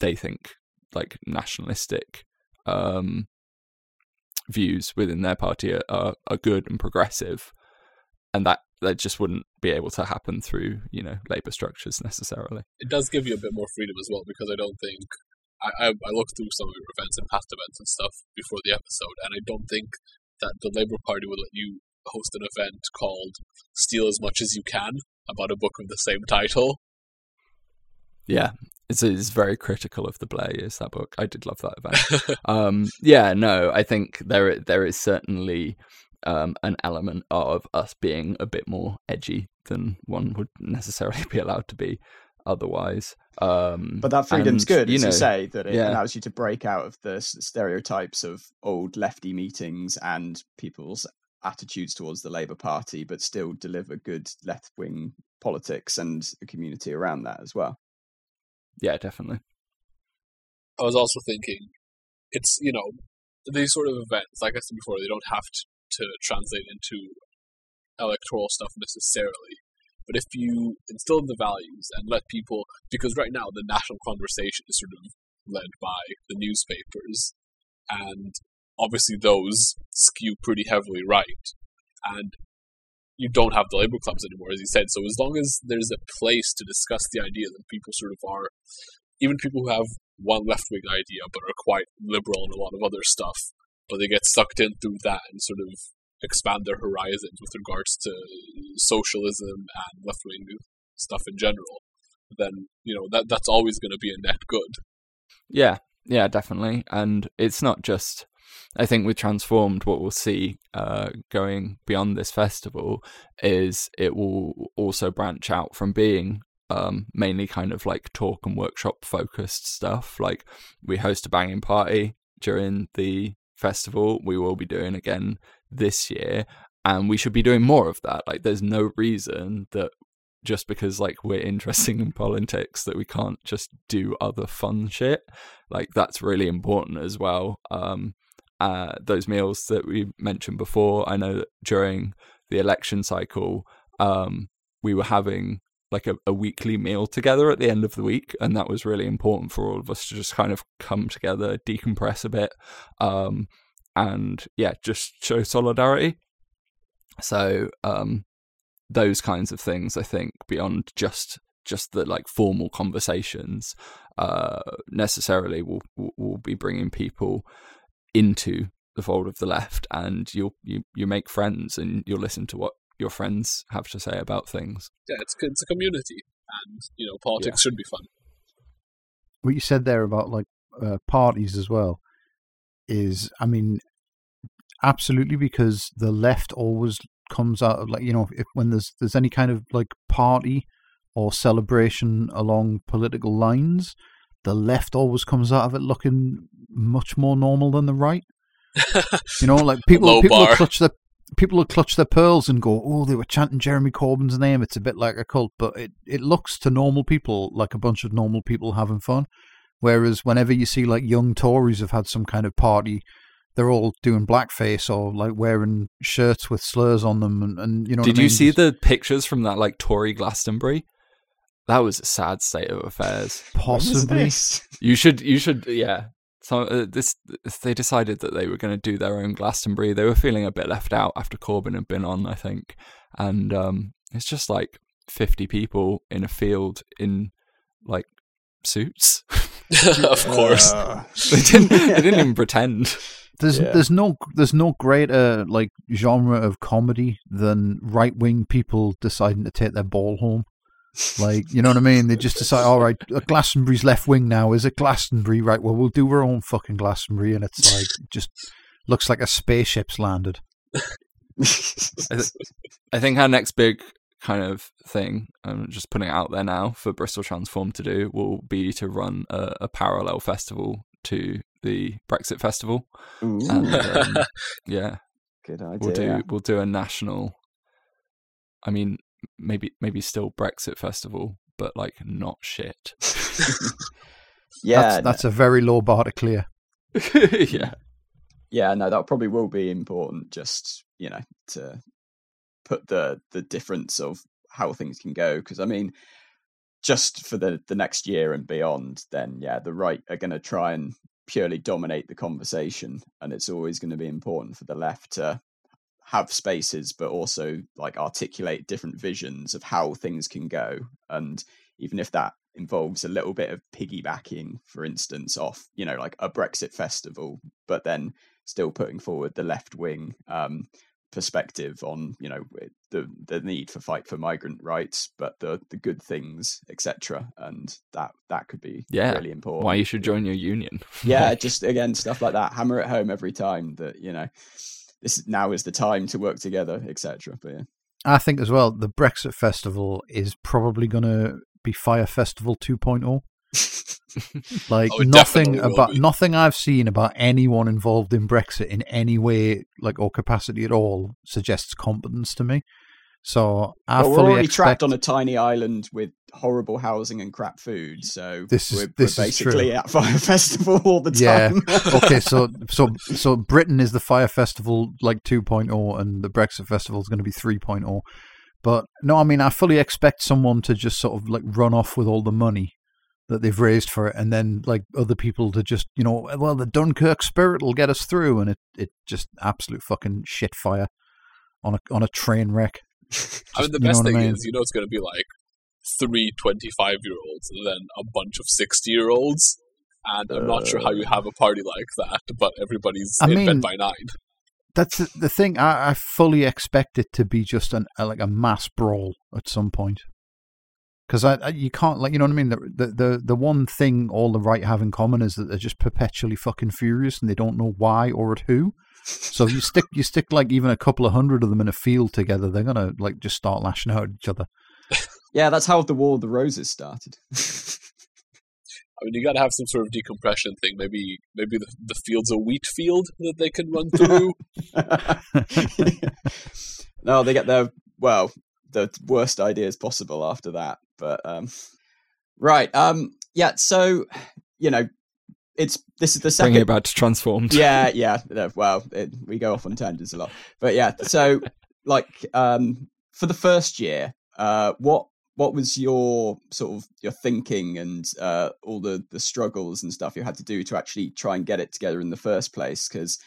they think like nationalistic um, views within their party are, are, good and progressive, and that that just wouldn't be able to happen through you know labor structures necessarily. it does give you a bit more freedom as well because I don't think I, I, I looked through some of your events and past events and stuff before the episode, and I don't think that the Labour Party would let you host an event called "Steal as Much as You Can" about a book of the same title. Yeah, it's it's very critical of the Blairs that book. I did love that event. <laughs> um, yeah, no, I think there there is certainly um, an element of us being a bit more edgy than one would necessarily <laughs> be allowed to be otherwise. Um, But that freedom's and, good, you as know, you say, that it yeah. allows you to break out of the stereotypes of old lefty meetings and people's attitudes towards the Labour Party, but still deliver good left wing politics and a community around that as well. Yeah, definitely. I was also thinking, it's you know these sort of events, like I said before, they don't have to, to translate into electoral stuff necessarily. But if you instill the values and let people, because right now the national conversation is sort of led by the newspapers, and obviously those skew pretty heavily right, and you don't have the labor clubs anymore, as you said. So as long as there's a place to discuss the idea that people sort of are, even people who have one left wing idea but are quite liberal in a lot of other stuff, but they get sucked in through that and sort of expand their horizons with regards to socialism and left wing stuff in general, then you know that that's always going to be a net good. Yeah, yeah, definitely. And it's not just. I think with Transformed, what we'll see uh, going beyond this festival is it will also branch out from being um, mainly kind of like talk and workshop focused stuff. Like we host a banging party during the festival. We will be doing again this year, and we should be doing more of that. Like there's no reason that just because like we're interested in politics that we can't just do other fun shit like that's really important as well um uh those meals that we mentioned before. I know that during the election cycle um we were having like a, a weekly meal together at the end of the week and that was really important for all of us to just kind of come together decompress a bit um and yeah just show solidarity. So um those kinds of things i think beyond just just the like formal conversations uh necessarily will will, will be bringing people into the fold of the left, and you'll you you make friends, and you'll listen to what your friends have to say about things. Yeah, it's it's a community, and you know politics should be fun. What you said there about like uh, parties as well is, I mean, absolutely because the left always comes out of like you know if when there's there's any kind of like party or celebration along political lines, the left always comes out of it looking much more normal than the right. <laughs> You know, like people people will clutch their people will clutch their pearls and go, "Oh, they were chanting Jeremy Corbyn's name." It's a bit like a cult, but it it looks to normal people like a bunch of normal people having fun. Whereas whenever you see like young Tories have had some kind of party, they're all doing blackface or like wearing shirts with slurs on them, and, and you know. what I Did you see the pictures from that like Tory Glastonbury? That was a sad state of affairs. <laughs> Possibly? You should, you should, yeah. So uh, this, they decided that they were going to do their own Glastonbury. They were feeling a bit left out after Corbyn had been on, I think, and um, it's just like fifty people in a field in like suits. <laughs> <laughs> of course. Uh, they didn't, they didn't even pretend. There's Yeah. there's no there's no greater like genre of comedy than right wing people deciding to take their ball home. Like you know what I mean? They just decide, all right, uh, Glastonbury's left wing now. Is it Glastonbury? Right. Well, we'll do our own fucking Glastonbury, and it's like <laughs> just looks like a spaceship's landed. I think our next big kind of thing, I'm just putting it out there now for Bristol Transform to do, will be to run a, a parallel festival to the Brexit festival. And um, <laughs> yeah, good idea. we'll do we'll do a national. I mean, maybe maybe still Brexit festival, but like not shit. <laughs> yeah, that's, that's a very low bar to clear. <laughs> yeah, yeah, no, that probably will be important. Just you know to put the the difference of how things can go. Because I mean, just for the the next year and beyond, then yeah, the right are going to try and purely dominate the conversation, and it's always going to be important for the left to have spaces, but also like articulate different visions of how things can go. And even if that involves a little bit of piggybacking, for instance, off you know like a Brexit festival, but then still putting forward the left wing um, perspective on you know the the need for fight for migrant rights, but the the good things, etc. And that that could be Yeah, really important. why you should join your union? yeah, <laughs> just again stuff like that. Hammer it home every time that you know this now is the time to work together, etc. But yeah. I think as well, the Brexit festival is probably going to be Fyre Festival 2.0. <laughs> Like Oh, it nothing about be. nothing I've seen about anyone involved in Brexit in any way, like or capacity at all, suggests competence to me. So I well, we're already expect trapped on a tiny island with horrible housing and crap food, so This is- we're, this we're is basically at <laughs> Fyre Festival all the time. Yeah. okay, so <laughs> so so Britain is the Fyre Festival like 2.0 and the Brexit Festival is going to be 3.0. But no, I mean I fully expect someone to just sort of like run off with all the money that they've raised for it and then like other people to just, you know, well the Dunkirk spirit will get us through and it it just absolute fucking shit fire on a on a train wreck. I mean, the <laughs> best what I thing mean? is, you know, it's going to be like three 25 year olds and then a bunch of 60 year olds. And I'm not sure how you have a party like that, but everybody's I in mean- bed by nine. That's the, the thing. I, I fully expect it to be just an a, like a mass brawl at some point. Because I, I, you can't like you know what I mean. The, the the the one thing all the right have in common is that they're just perpetually fucking furious and they don't know why or at who. So if you stick you stick like even a couple of hundred of them in a field together, they're gonna like just start lashing out at each other. yeah, that's how the War of the Roses started. I mean, you got to have some sort of decompression thing. Maybe, maybe the, the field's a wheat field that they can run through. <laughs> <laughs> no, they get their well, the worst ideas possible after that. But um, right, um, yeah. So you know, it's this is the second. Bringing it back to transformed. yeah, yeah. Well, it, we go off on tangents a lot, but yeah. So <laughs> like, um, for the first year, uh, what what was your sort of your thinking and uh, all the the struggles and stuff you had to do to actually try and get it together in the first place? Because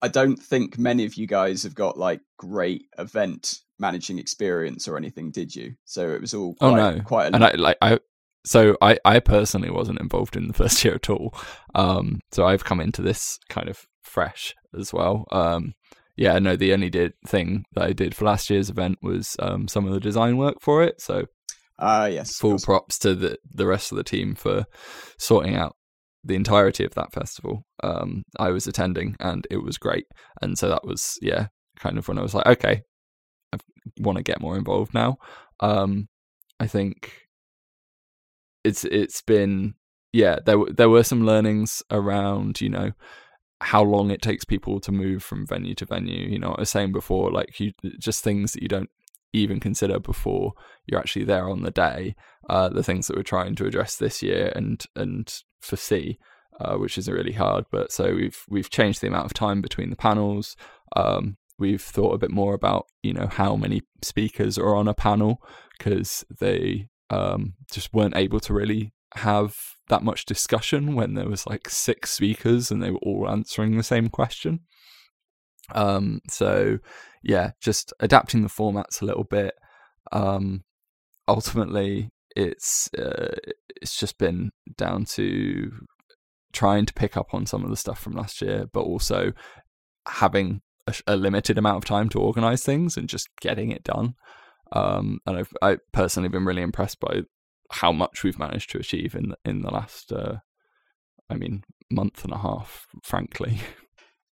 I don't think many of you guys have got like great event managing experience or anything, did you? So it was all quite, Oh no, quite a and I like I. So I, I personally wasn't involved in the first <laughs> year at all. Um, so I've come into this kind of fresh as well. Um, yeah, no, the only did thing that I did for last year's event was um, some of the design work for it. So, uh, yes, full props to the the rest of the team for sorting out the entirety of that festival. Um, I was attending and it was great, and so that was yeah, kind of when I was like, okay, I want to get more involved now. Um, I think it's it's been yeah there there were some learnings around you know how long it takes people to move from venue to venue. You know, I was saying before, like you just things that you don't even consider before you're actually there on the day. Uh, the things that we're trying to address this year and and foresee, uh, which is really hard. But so we've we've changed the amount of time between the panels. Um, we've thought a bit more about you know how many speakers are on a panel because they um, just weren't able to really have that much discussion when there was like six speakers and they were all answering the same question. Um, so yeah, just adapting the formats a little bit. Um, ultimately, it's uh, it's just been down to trying to pick up on some of the stuff from last year, but also having a, a limited amount of time to organize things and just getting it done. Um, and I've I personally been really impressed by how much we've managed to achieve in in the last, uh, I mean, month and a half. Frankly. <laughs>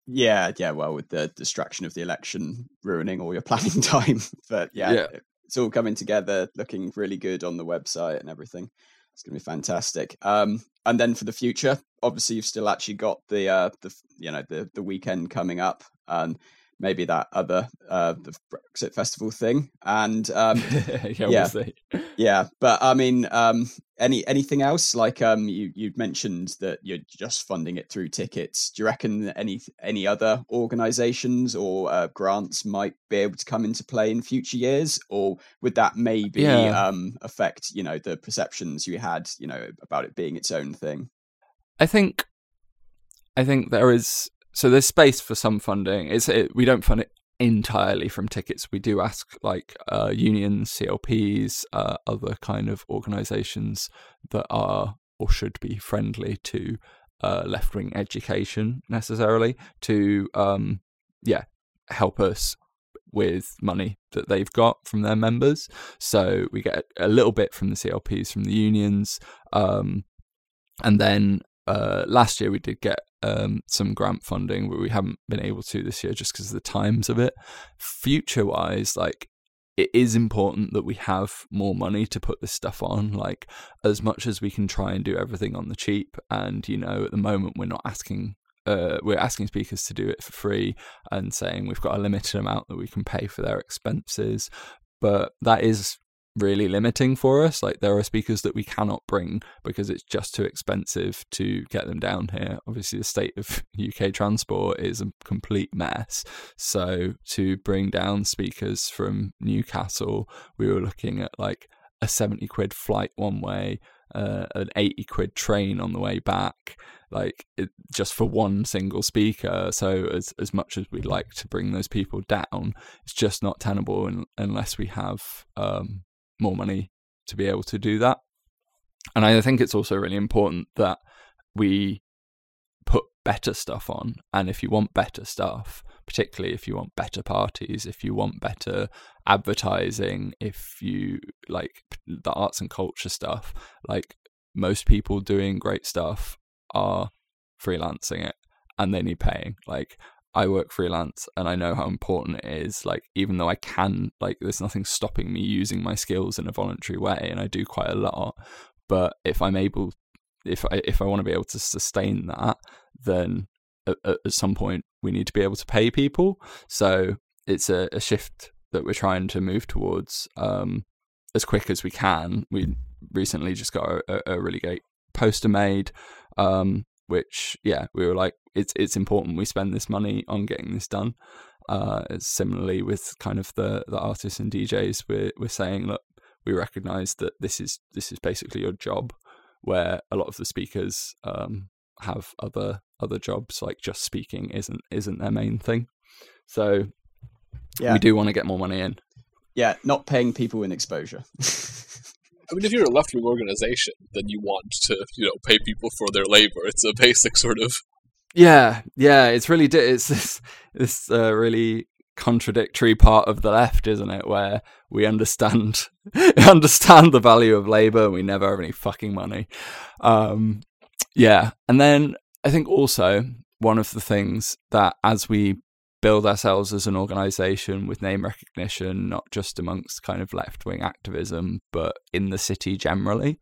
Yeah, yeah. Well, with the distraction of the election ruining all your planning <laughs> time, but yeah, yeah. it's all coming together, looking really good on the website and everything. It's going to be fantastic. Um, and then for the future, obviously, you've still actually got the uh, the you know the the weekend coming up, and maybe that other uh, the Brexit festival thing. And um, yeah, <laughs> yeah, we'll yeah. But I mean, um, any anything else? Like um, you you mentioned that you're just funding it through tickets. Do you reckon any any other organisations or uh, grants might be able to come into play in future years, or would that maybe yeah. um, affect you know the perceptions you had you know about it being its own thing? I think I think there is so there's space for some funding. It's it, we don't fund it entirely from tickets. We do ask like uh, unions, CLPs, uh, other kind of organisations that are or should be friendly to uh, left wing education necessarily to um, yeah help us with money that they've got from their members. So we get a little bit from the CLPs, from the unions, um, and then uh, last year we did get um, some grant funding, but we haven't been able to this year just because of the times of it. Future wise, like it is important that we have more money to put this stuff on. Like as much as we can try and do everything on the cheap, and you know, at the moment we're not asking. Uh, we're asking speakers to do it for free and saying we've got a limited amount that we can pay for their expenses, but that is really limiting for us. Like there are speakers that we cannot bring because it's just too expensive to get them down here. Obviously, the state of <laughs> UK transport is a complete mess. So to bring down speakers from Newcastle, we were looking at like a 70 quid flight one way, uh, an 80 quid train on the way back like it, just for one single speaker so as as much as we'd like to bring those people down it's just not tenable in, unless we have um, more money to be able to do that. And I think it's also really important that we put better stuff on. And if you want better stuff, particularly if you want better parties, if you want better advertising, if you like the arts and culture stuff, like most people doing great stuff are freelancing it and they need paying. Like I work freelance and I know how important it is. Like, even though I can, like, there's nothing stopping me using my skills in a voluntary way, and I do quite a lot. But if I'm able, if I if I want to be able to sustain that, then at, at some point we need to be able to pay people. So it's a, a shift that we're trying to move towards um, as quick as we can. We recently just got a, a really great poster made, um, which yeah, we were like, it's it's important we spend this money on getting this done. Uh, similarly, with kind of the the artists and DJs, we're we're saying look, we recognise that this is this is basically your job, where a lot of the speakers um, have other other jobs, like just speaking isn't isn't their main thing. So yeah. we do want to get more money in. Yeah, not paying people in exposure. <laughs> I mean, if you're a left wing organization, then you want to, you know, pay people for their labor. It's a basic sort of Yeah, yeah, it's really it's this this uh, really contradictory part of the left, isn't it? Where we understand <laughs> understand the value of labor, and we never have any fucking money. Um, yeah, and then I think also one of the things that as we build ourselves as an organization with name recognition, not just amongst kind of left wing activism, but in the city generally,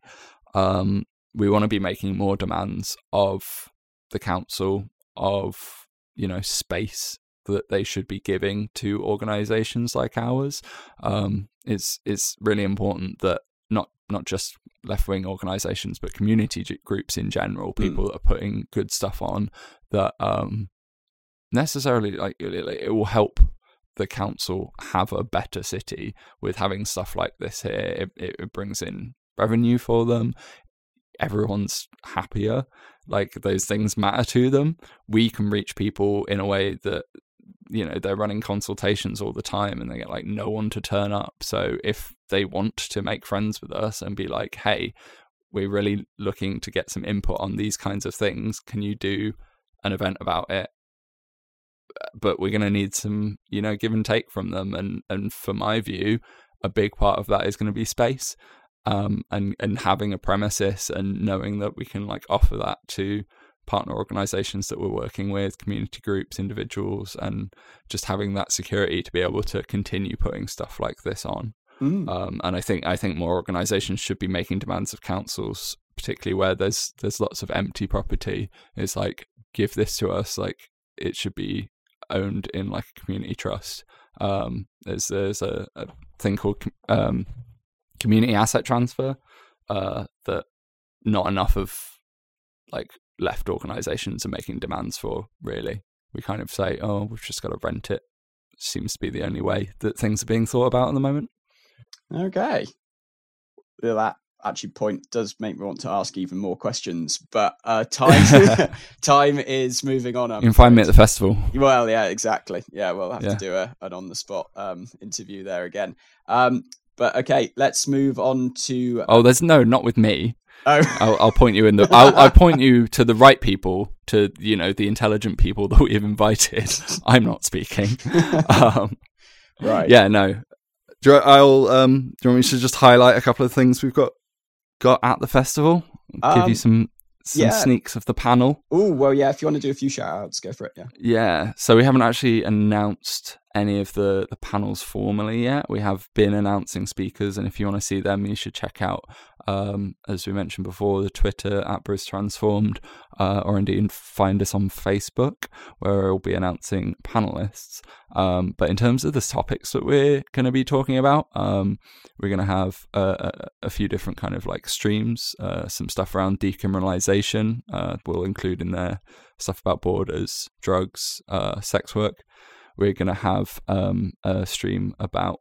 um, we want to be making more demands of the council of you know space that they should be giving to organizations like ours um, it's it's really important that not not just left wing organizations but community groups in general hmm. people mm. that are putting good stuff on that um, necessarily like it, will help the council have a better city with having stuff like this here. It, it brings in revenue for them. Everyone's happier. Like those things matter to them. We can reach people in a way that you know they're running consultations all the time and they get like no one to turn up. So if they want to make friends with us and be like hey we're really looking to get some input on these kinds of things. Can you do an event about it but we're going to need some you know give and take from them and and for my view a big part of that is going to be space um, and and having a premises and knowing that we can like offer that to partner organizations that we're working with, community groups, individuals, and just having that security to be able to continue putting stuff like this on. Mm. Um, and I think I think more organizations should be making demands of councils, particularly where there's there's lots of empty property. It's like give this to us, like it should be owned in like a community trust. Um, there's there's a, a thing called um, community asset transfer uh, that not enough of like left organizations are making demands for really. We kind of say oh we've just got to rent it. Seems to be the only way that things are being thought about at the moment. Okay. That actually point does make me want to ask even more questions but uh time <laughs> time is moving on I'm you can find me at the festival well yeah exactly yeah we'll have yeah. to do a, an on the spot um interview there again um but okay, let's move on to. Oh, there's no, not with me. Oh. <laughs> I'll, I'll, point you in the. I'll, I'll, point you to the right people, to you know the intelligent people <laughs> that we have invited. I'm not speaking. Um, right. Yeah. No. Do I'll. Um. Do you want me to just highlight a couple of things we've got got at the festival? Um, Give you um, some some yeah. sneaks of the panel. Oh well, yeah. If you want to do a few shout outs, go for it. Yeah. Yeah. So we haven't actually announced any of the the panels formally yet. We have been announcing speakers, and if you want to see them, you should check out um, as we mentioned before, the Twitter at Bruce Transformed, uh, or indeed find us on Facebook, where we'll be announcing panelists. Um, but in terms of the topics that we're going to be talking about, um, we're going to have a, a, few different kind of like streams, uh, some stuff around decriminalization. Uh, we'll include in there stuff about borders, drugs, uh, sex work. We're going to have um, a stream about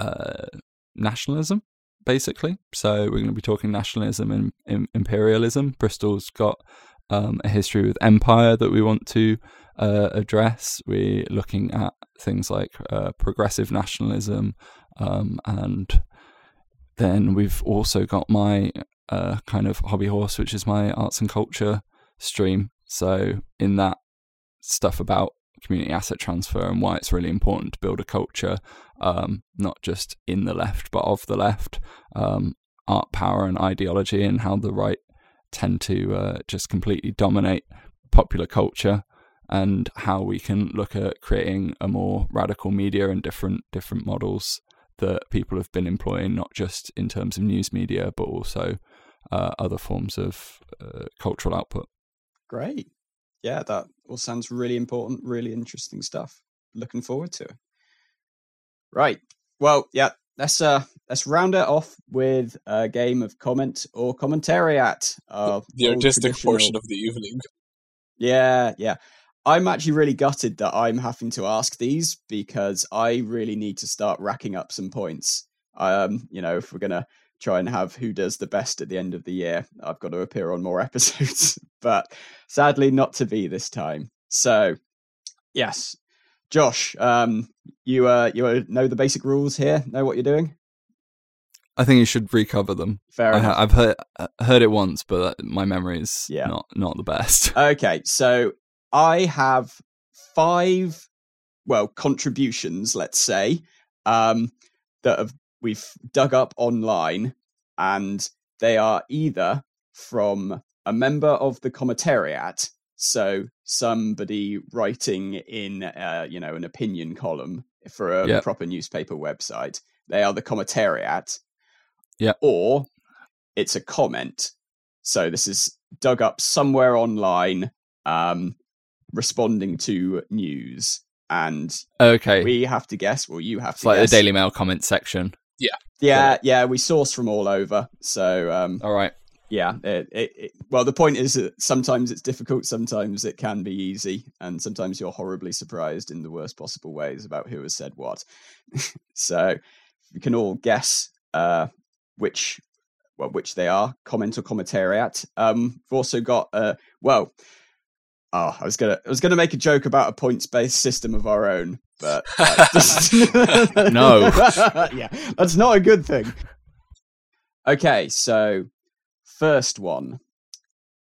uh, nationalism basically. So we're going to be talking nationalism and, imperialism. Bristol's got um, a history with empire that we want to uh, address. We're looking at things like uh, progressive nationalism, um, and then we've also got my uh, kind of hobby horse, which is my arts and culture stream. So in that stuff about community asset transfer and why it's really important to build a culture, um, not just in the left, but of the left, um, art, power, and ideology, and how the right tend to uh, just completely dominate popular culture, and how we can look at creating a more radical media and different different models that people have been employing, not just in terms of news media, but also uh, other forms of uh, cultural output. Great yeah, that all sounds really important, really interesting stuff. Looking forward to it. Right. Well, yeah, let's uh let's round it off with a game of comment or commentariat. Uh, <laughs> the artistic portion of the evening. Yeah, yeah. I'm actually really gutted that I'm having to ask these because I really need to start racking up some points. Um, you know, if we're gonna try and have who does the best at the end of the year. I've got to appear on more <laughs> episodes, but sadly not to be this time. So, yes, Josh, um, you uh, you know the basic rules here. Know what you're doing. I think you should recover them. Fair I, enough. ha- I've heard uh, heard it once, but my memory is Yeah. not not the best. <laughs> Okay, so I have five, well, contributions, let's say, um, that have, we've dug up online, and they are either from a member of the commentariat, so somebody writing in, uh, you know, an opinion column for a Yep. proper newspaper website. They are the commentariat. Yep. Or it's a comment. So this is dug up somewhere online, um, responding to news, and Okay, we have to guess. Well, you have it's to like guess. the Daily Mail comment section. Yeah, yeah, yeah, we source from all over. So um, All right. yeah, it, it, it, well, the point is that sometimes it's difficult, sometimes it can be easy, and sometimes you're horribly surprised in the worst possible ways about who has said what. <laughs> so we can all guess uh, which well, which they are, comment or commentariat. Um, we've also got uh, well, oh, I was gonna I was gonna make a joke about a points based system of our own, but <laughs> just- <laughs> <laughs> No. yeah, that's not a good thing. Okay, so first one.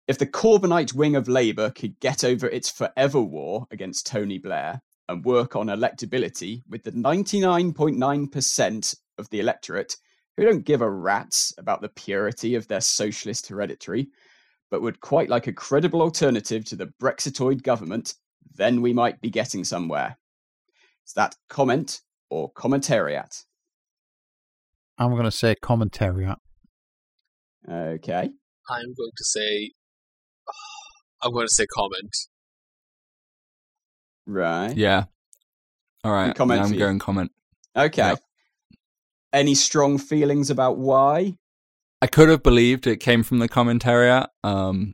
If the Corbynite wing of Labour could get over its forever war against Tony Blair and work on electability with the 99.9% of the electorate who don't give a rat's about the purity of their socialist hereditary, but would quite like a credible alternative to the Brexitoid government, then we might be getting somewhere. Is that comment or commentariat? I'm going to say commentariat. Okay. I'm going to say. <sighs> I'm going to say comment. Right. Yeah. All right. comment now for I'm you. going comment. Okay. Yep. Any strong feelings about why? I could have believed it came from the commentariat, um,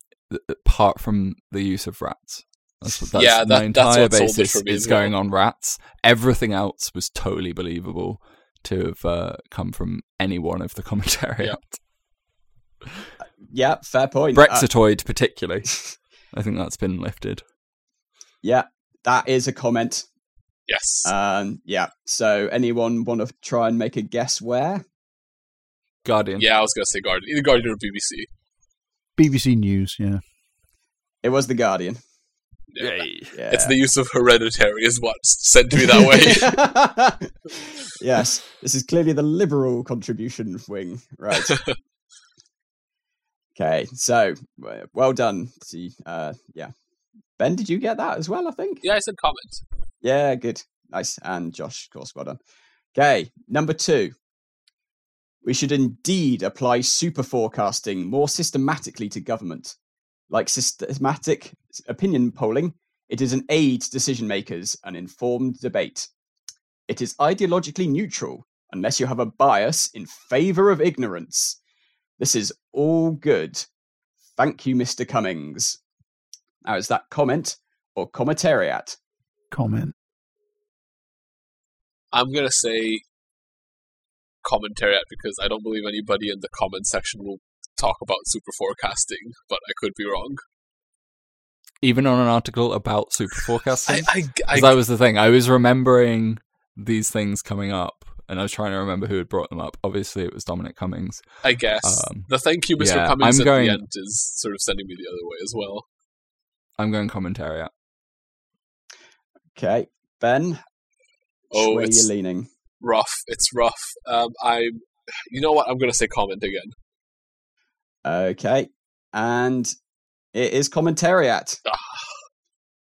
apart from the use of rats. That's, what- that's Yeah, my that- that's entire what basis me is as well. going on rats. Everything else was totally believable to have uh, come from any one of the <laughs> commentariat. Yeah, fair point. Uh, Brexitoid, particularly. <laughs> I think that's been lifted. yeah, that is a comment. Yes. Um, yeah. So, anyone want to try and make a guess where? Guardian. yeah, I was going to say Guardian. Either Guardian or BBC. BBC News, yeah. It was the Guardian. Yeah. Yeah. It's the use of hereditary is what sent to me that way. <laughs> <laughs> yes, this is clearly the liberal contribution wing, right? <laughs> okay, so well done. See, uh, yeah, Ben, did you get that as well? I think. yeah, I said comment. Yeah, good, nice, and Josh, of course, well done. Okay, number two. We should indeed apply super forecasting more systematically to government. Like systematic opinion polling, it is an aid to decision makers and informed debate. It is ideologically neutral unless you have a bias in favor of ignorance. This is all good. Thank you, Mr. Cummings. Now, is that comment or commentariat? Comment. I'm going to say commentariat because I don't believe anybody in the comment section will talk about super forecasting, but I could be wrong. Even on an article about super <laughs> forecasting. I, I, 'Cause I, that was the thing. I was remembering these things coming up, and I was trying to remember who had brought them up. Obviously, it was Dominic Cummings. I guess. Um, the thank you, Mr. yeah, Cummings, I'm at going- the end is sort of sending me the other way as well. I'm going commentariat. Okay, Ben. which Oh, way are it's- you leaning? Rough. It's rough. Um, I'm. You know what? I'm going to say comment again. Okay, and it is commentariat. Ah.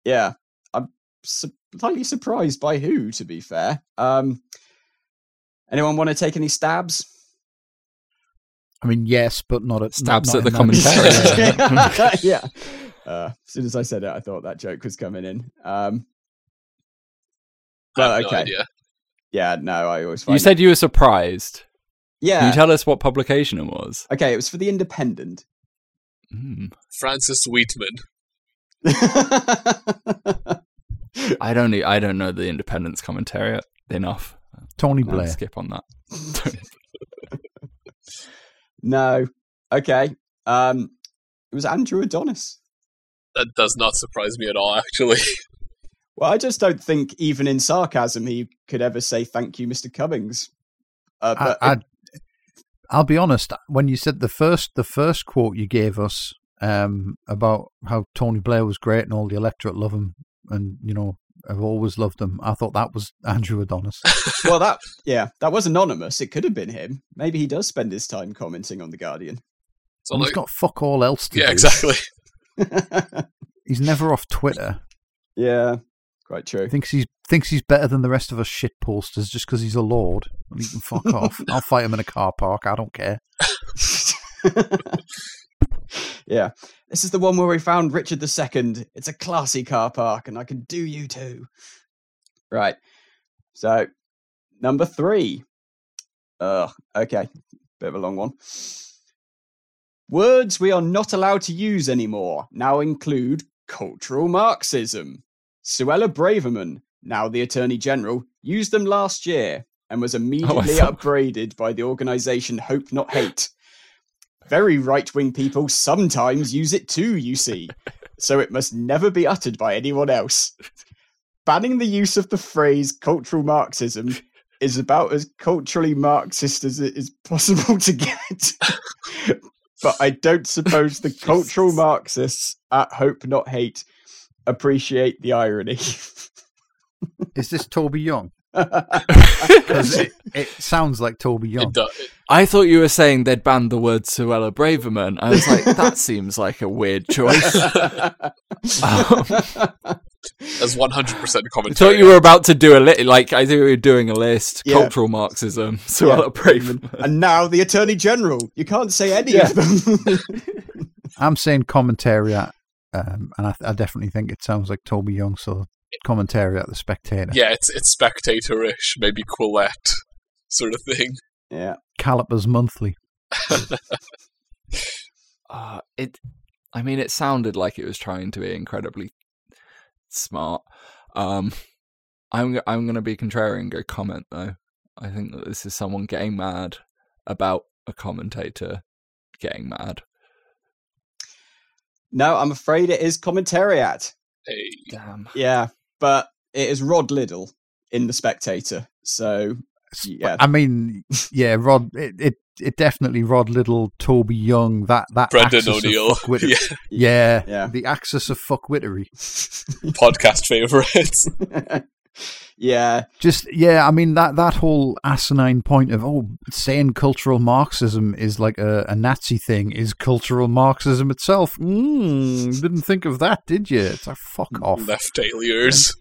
yeah, I'm su- slightly surprised by who, to be fair. Um, anyone want to take any stabs? I mean, yes, but not at Stabs not, at the in that- commentary. <laughs> <laughs> <laughs> yeah. Uh, as soon as I said it, I thought that joke was coming in. Um, I Well, have no okay. idea. yeah, no, I always find You said you were surprised. Can you tell us what publication it was? okay, it was for the Independent. Hmm. Francis Wheatman. <laughs> I don't. e- I don't know the Independence commentariat enough. Tony I'll Blair. skip on that. <laughs> no. Okay. Um, it was Andrew Adonis. That does not surprise me at all, actually. <laughs> Well, I just don't think, even in sarcasm, he could ever say "Thank you, Mr. Cummings." Uh, I, but I, I'll be honest. When you said the first the first quote you gave us um, about how Tony Blair was great and all the electorate love him, and you know I've always loved him. I thought that was <laughs> Andrew Adonis. well, that yeah, that was anonymous. It could have been him. Maybe he does spend his time commenting on the Guardian. So And like, he's got fuck all else to yeah, do. exactly. <laughs> He's never off Twitter. yeah, quite true. Thinks he's thinks he's better than the rest of us shit posters just because he's a lord. And he can fuck off. <laughs> I'll fight him in a car park. I don't care. <laughs> yeah, this is the one where we found Richard II. It's a classy car park, and I can do you too. Right. So, number three. Ugh. Okay. Bit of a long one. Words we are not allowed to use anymore now include cultural Marxism. Suella Braverman, now the Attorney General, used them last year and was <laughs> oh, immediately thought- upbraided by the organization Hope Not Hate. Very right wing people sometimes use it too, you see, so it must never be uttered by anyone else. Banning the use of the phrase cultural Marxism is about as culturally Marxist as it is possible to get. but I don't suppose the cultural <laughs> Marxists at Hope Not Hate appreciate the irony. Is this Toby Young? <laughs> Because it, it sounds like Toby Young. I thought you were saying they'd banned the word Suella Braverman. I was like, that seems like a weird choice. Um, as 100% commentary. I thought you were about to do a list. Like I thought you were doing a list. Yeah. Cultural Marxism. Suella Braverman. and now the Attorney General. You can't say any Yeah. of them. I'm saying commentariat, um, and I, I definitely think it sounds like Toby Young. So commentariat, the Spectator, Yeah, it's it's spectator-ish, maybe Quillette sort of thing. yeah. Calipers Monthly. <laughs> Uh, it. I mean, it sounded like it was trying to be incredibly smart. Um, I'm g- I'm gonna be contrarian and go comment though. I think that this is someone getting mad about a commentator getting mad. No, I'm afraid it is commentariat. Hey, Damn. Yeah, but it is Rod Liddle in The Spectator. So, yeah. I mean, yeah, Rod. It, it it definitely Rod Liddle, Toby Young. That that Brendan O'Neill. fuckwittery. Yeah, <laughs> yeah, Yeah. the axis of fuckwittery. podcast favorites. <laughs> yeah, Just yeah, I mean that that whole asinine point of oh, saying cultural Marxism is like a, a Nazi thing is cultural Marxism itself. Mm, didn't think of that, did you? It's like fuck off. Left failures.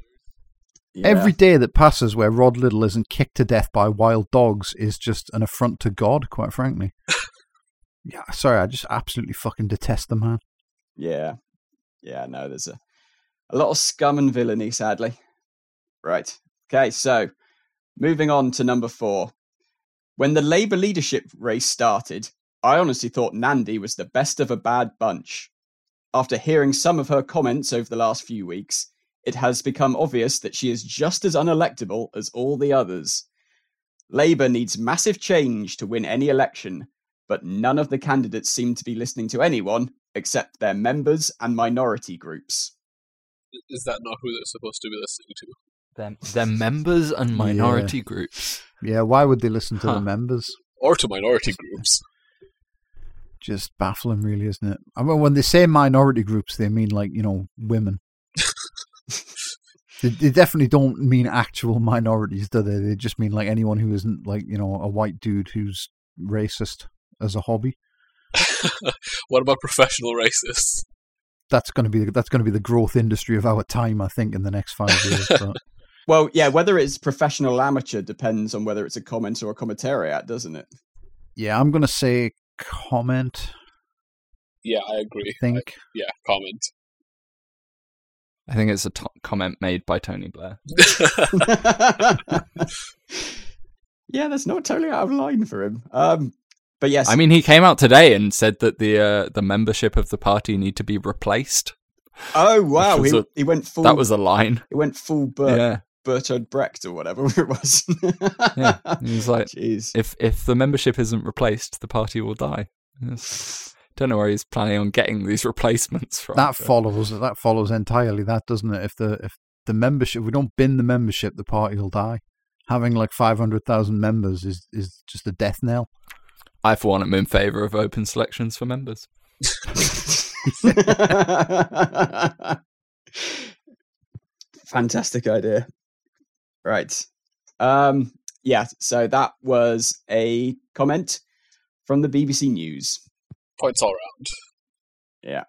<laughs> yeah. Every day that passes where Rod Liddle isn't kicked to death by wild dogs is just an affront to God, quite frankly. <laughs> yeah, sorry, I just absolutely fucking detest the man. Yeah. Yeah, no, there's a, a lot of scum and villainy, sadly. Right. Okay, so moving on to number four. When the Labour leadership race started, I honestly thought Nandy was the best of a bad bunch. After hearing some of her comments over the last few weeks, it has become obvious that she is just as unelectable as all the others. Labour needs massive change to win any election, but none of the candidates seem to be listening to anyone except their members and minority groups. Is that not who they're supposed to be listening to? Them, their members and minority groups. Yeah, why would they listen to Huh. the members? Or to minority groups? Just baffling, really, isn't it? I mean, when they say minority groups, they mean like you know women. <laughs> they, they definitely don't mean actual minorities, do they? They just mean like anyone who isn't like you know a white dude who's racist as a hobby. <laughs> what about professional racists? That's going to be that's going to be the growth industry of our time, I think, in the next five years. <laughs> But Well, yeah, whether it's professional or amateur depends on whether it's a comment or a commentariat, doesn't it? yeah, I'm going to say comment. Yeah, I agree. I think. Yeah, comment. I think it's a comment made by Tony Blair. <laughs> <laughs> yeah, that's not totally out of line for him. Um, but yes, I mean, he came out today and said that the uh, the membership of the party need to be replaced. oh wow, he, a- he went full. That was a line. he went full Bert, Yeah, Bertolt Brecht or whatever <laughs> it was. yeah. He was like, Jeez. if if the membership isn't replaced, the party will die. Yes. Don't know where he's planning on getting these replacements from. that but- follows that follows entirely that doesn't it if the if the membership if we don't bin the membership the party will die having like 500,000 members is is just a death knell I, for one, am in favour of open selections for members. <laughs> Fantastic idea. Right. Um, yeah, so that was a comment from the BBC News. Points all round. Yeah.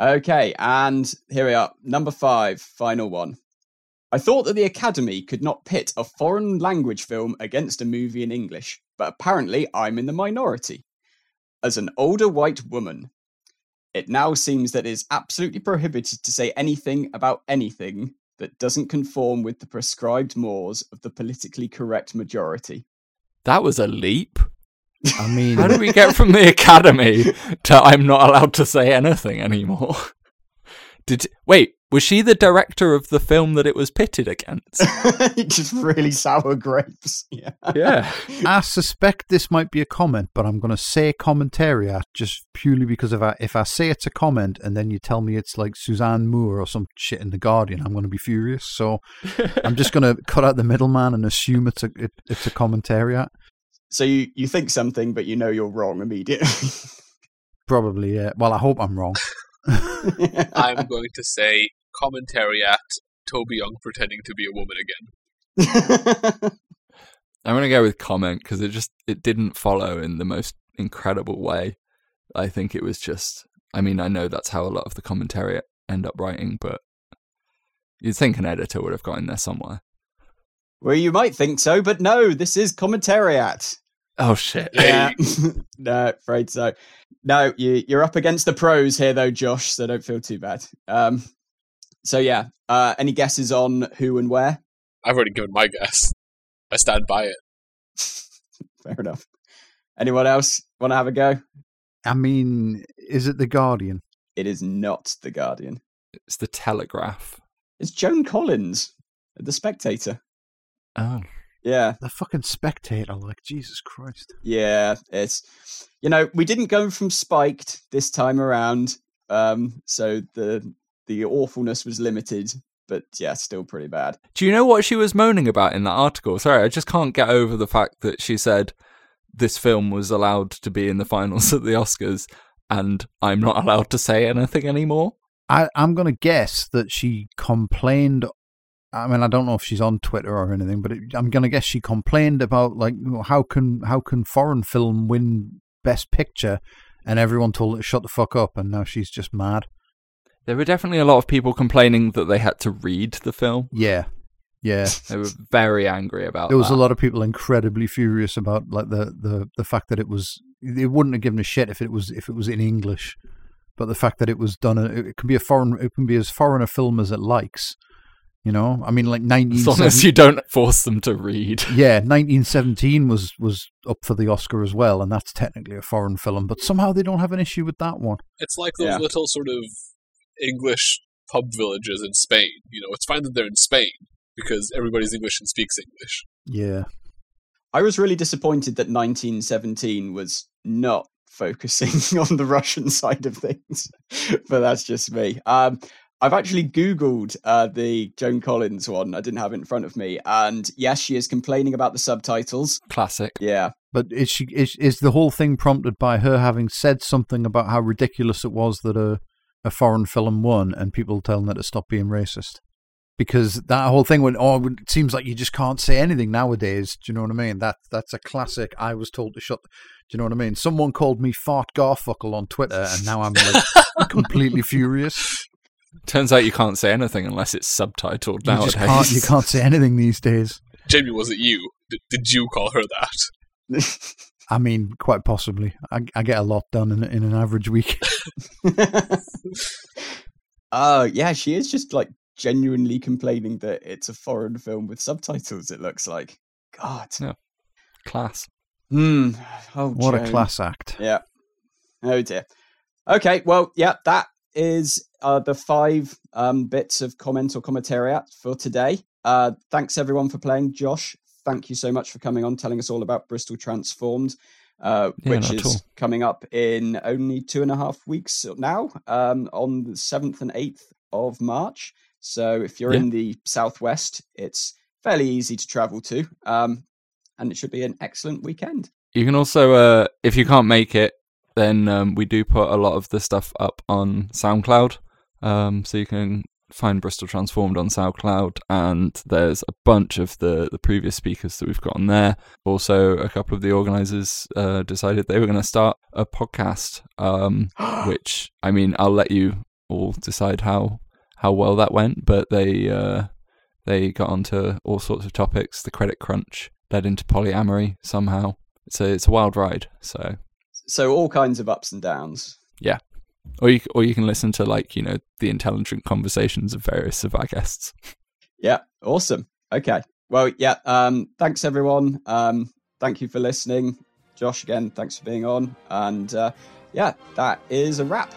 Okay, and here we are. Number five, final one. I thought that the Academy could not pit a foreign language film against a movie in English, but apparently I'm in the minority. As an older white woman, it now seems that it is absolutely prohibited to say anything about anything that doesn't conform with the prescribed mores of the politically correct majority. That was a leap. I mean, How did we get from the academy to I'm not allowed to say anything anymore? <laughs> Did wait? Was she the director of the film that it was pitted against? <laughs> Just really sour grapes. <laughs> Yeah. Yeah. <laughs> I suspect this might be a comment, but I'm going to say commentariat just purely because if I if I say it's a comment and then you tell me it's like Suzanne Moore or some shit in the Guardian, I'm going to be furious. So I'm just going to cut out the middleman and assume it's a it, it's a commentariat. So you, you think something, but you know you're wrong immediately. Probably, yeah. Well, I hope I'm wrong. I'm going to say commentary at Toby Young pretending to be a woman again. <laughs> I'm gonna go with comment because it just it didn't follow in the most incredible way. I think it was just. I mean, I know that's how a lot of the commentary end up writing, but you'd think an editor would have got in there somewhere. well, you might think so, but no, this is commentariat. Oh shit! Yeah. <laughs> no, afraid so. No, you, you're up against the pros here, though, Josh. So don't feel too bad. Um, so yeah, uh, any guesses on who and where? I've already given my guess. I stand by it. <laughs> Fair enough. Anyone else want to have a go? I mean, is it the Guardian? It is not the Guardian. It's the Telegraph. It's Joan Collins, the Spectator. Oh, Yeah, The fucking Spectator, like Jesus Christ. yeah. It's you know we didn't go from spiked this time around, um, so the the awfulness was limited, but yeah, still pretty bad. Do you know what she was moaning about in that article? Sorry, I just can't get over the fact that she said this film was allowed to be in the finals at the Oscars and I'm not allowed to say anything anymore. I, I'm going to guess that she complained. I mean, I don't know if she's on Twitter or anything, but it, I'm going to guess she complained about like you know, how can how can foreign film win Best Picture, and everyone told her to shut the fuck up, and now she's just mad. There were definitely a lot of people complaining that they had to read the film. Yeah, yeah. They were very angry about that. There was that. a lot of people incredibly furious about like the, the, the fact that it was. They wouldn't have given a shit if it was if it was in English, but the fact that it was done, it can be a foreign, it can be as foreign a film as it likes. You know, I mean, like nineteen. As long as you don't force them to read. <laughs> Yeah, 1917 was was up for the Oscar as well, and that's technically a foreign film. But somehow they don't have an issue with that one. It's like those Yeah. little sort of English pub villages in Spain. You know, it's fine that they're in Spain because everybody's English and speaks English. Yeah, I was really disappointed that 1917 was not focusing <laughs> on the Russian side of things, <laughs> but that's just me. Um, I've actually Googled uh, the Joan Collins one. I didn't have it in front of me, and yes, she is complaining about the subtitles. Classic. Yeah, but is she is is the whole thing prompted by her having said something about how ridiculous it was that a a foreign film won, and people telling her to stop being racist? Because that whole thing went, oh, it seems like you just can't say anything nowadays. Do you know what I mean? That that's a classic. I was told to shut. Do you know what I mean? Someone called me fart garfuckle on Twitter, and now I'm like <laughs> completely furious. Turns out you can't say anything unless it's subtitled You nowadays. just can't. You can't say anything these days. Jamie, was it you? Did, did you call her that? <laughs> I mean, quite possibly. I, I get a lot done in in an average week. <laughs> <laughs> Oh, yeah, she is just like genuinely complaining that it's a foreign film with subtitles. It looks like. God. No. Class. Hmm. Oh, What a class act! Yeah. Oh dear. Okay. Well, yeah, that is uh, the five um, bits of comment or commentariat for today. Uh, thanks everyone for playing. Josh, thank you so much for coming on, telling us all about Bristol Transformed, uh, Yeah, which is coming up in only two and a half weeks now, um, on the seventh and eighth of March. So if you're Yeah. in the southwest, it's fairly easy to travel to, um, and it should be an excellent weekend. You can also, uh, if you can't make it, then um, we do put a lot of the stuff up on SoundCloud. Um, so you can find Bristol Transformed on SoundCloud, and there's a bunch of the, the previous speakers that we've got on there. Also, a couple of the organisers uh, decided they were going to start a podcast, um, <gasps> which I mean, I'll let you all decide how how well that went, but they uh, they got onto all sorts of topics. The credit crunch led into polyamory somehow. It's a it's a wild ride. So so all kinds of ups and downs. Yeah, or you or you can listen to like you know the intelligent conversations of various of our guests. <laughs> Yeah, awesome. Okay, well, yeah. Um, thanks everyone. Um, thank you for listening, Josh. Again, thanks for being on, and uh, yeah, that is a wrap.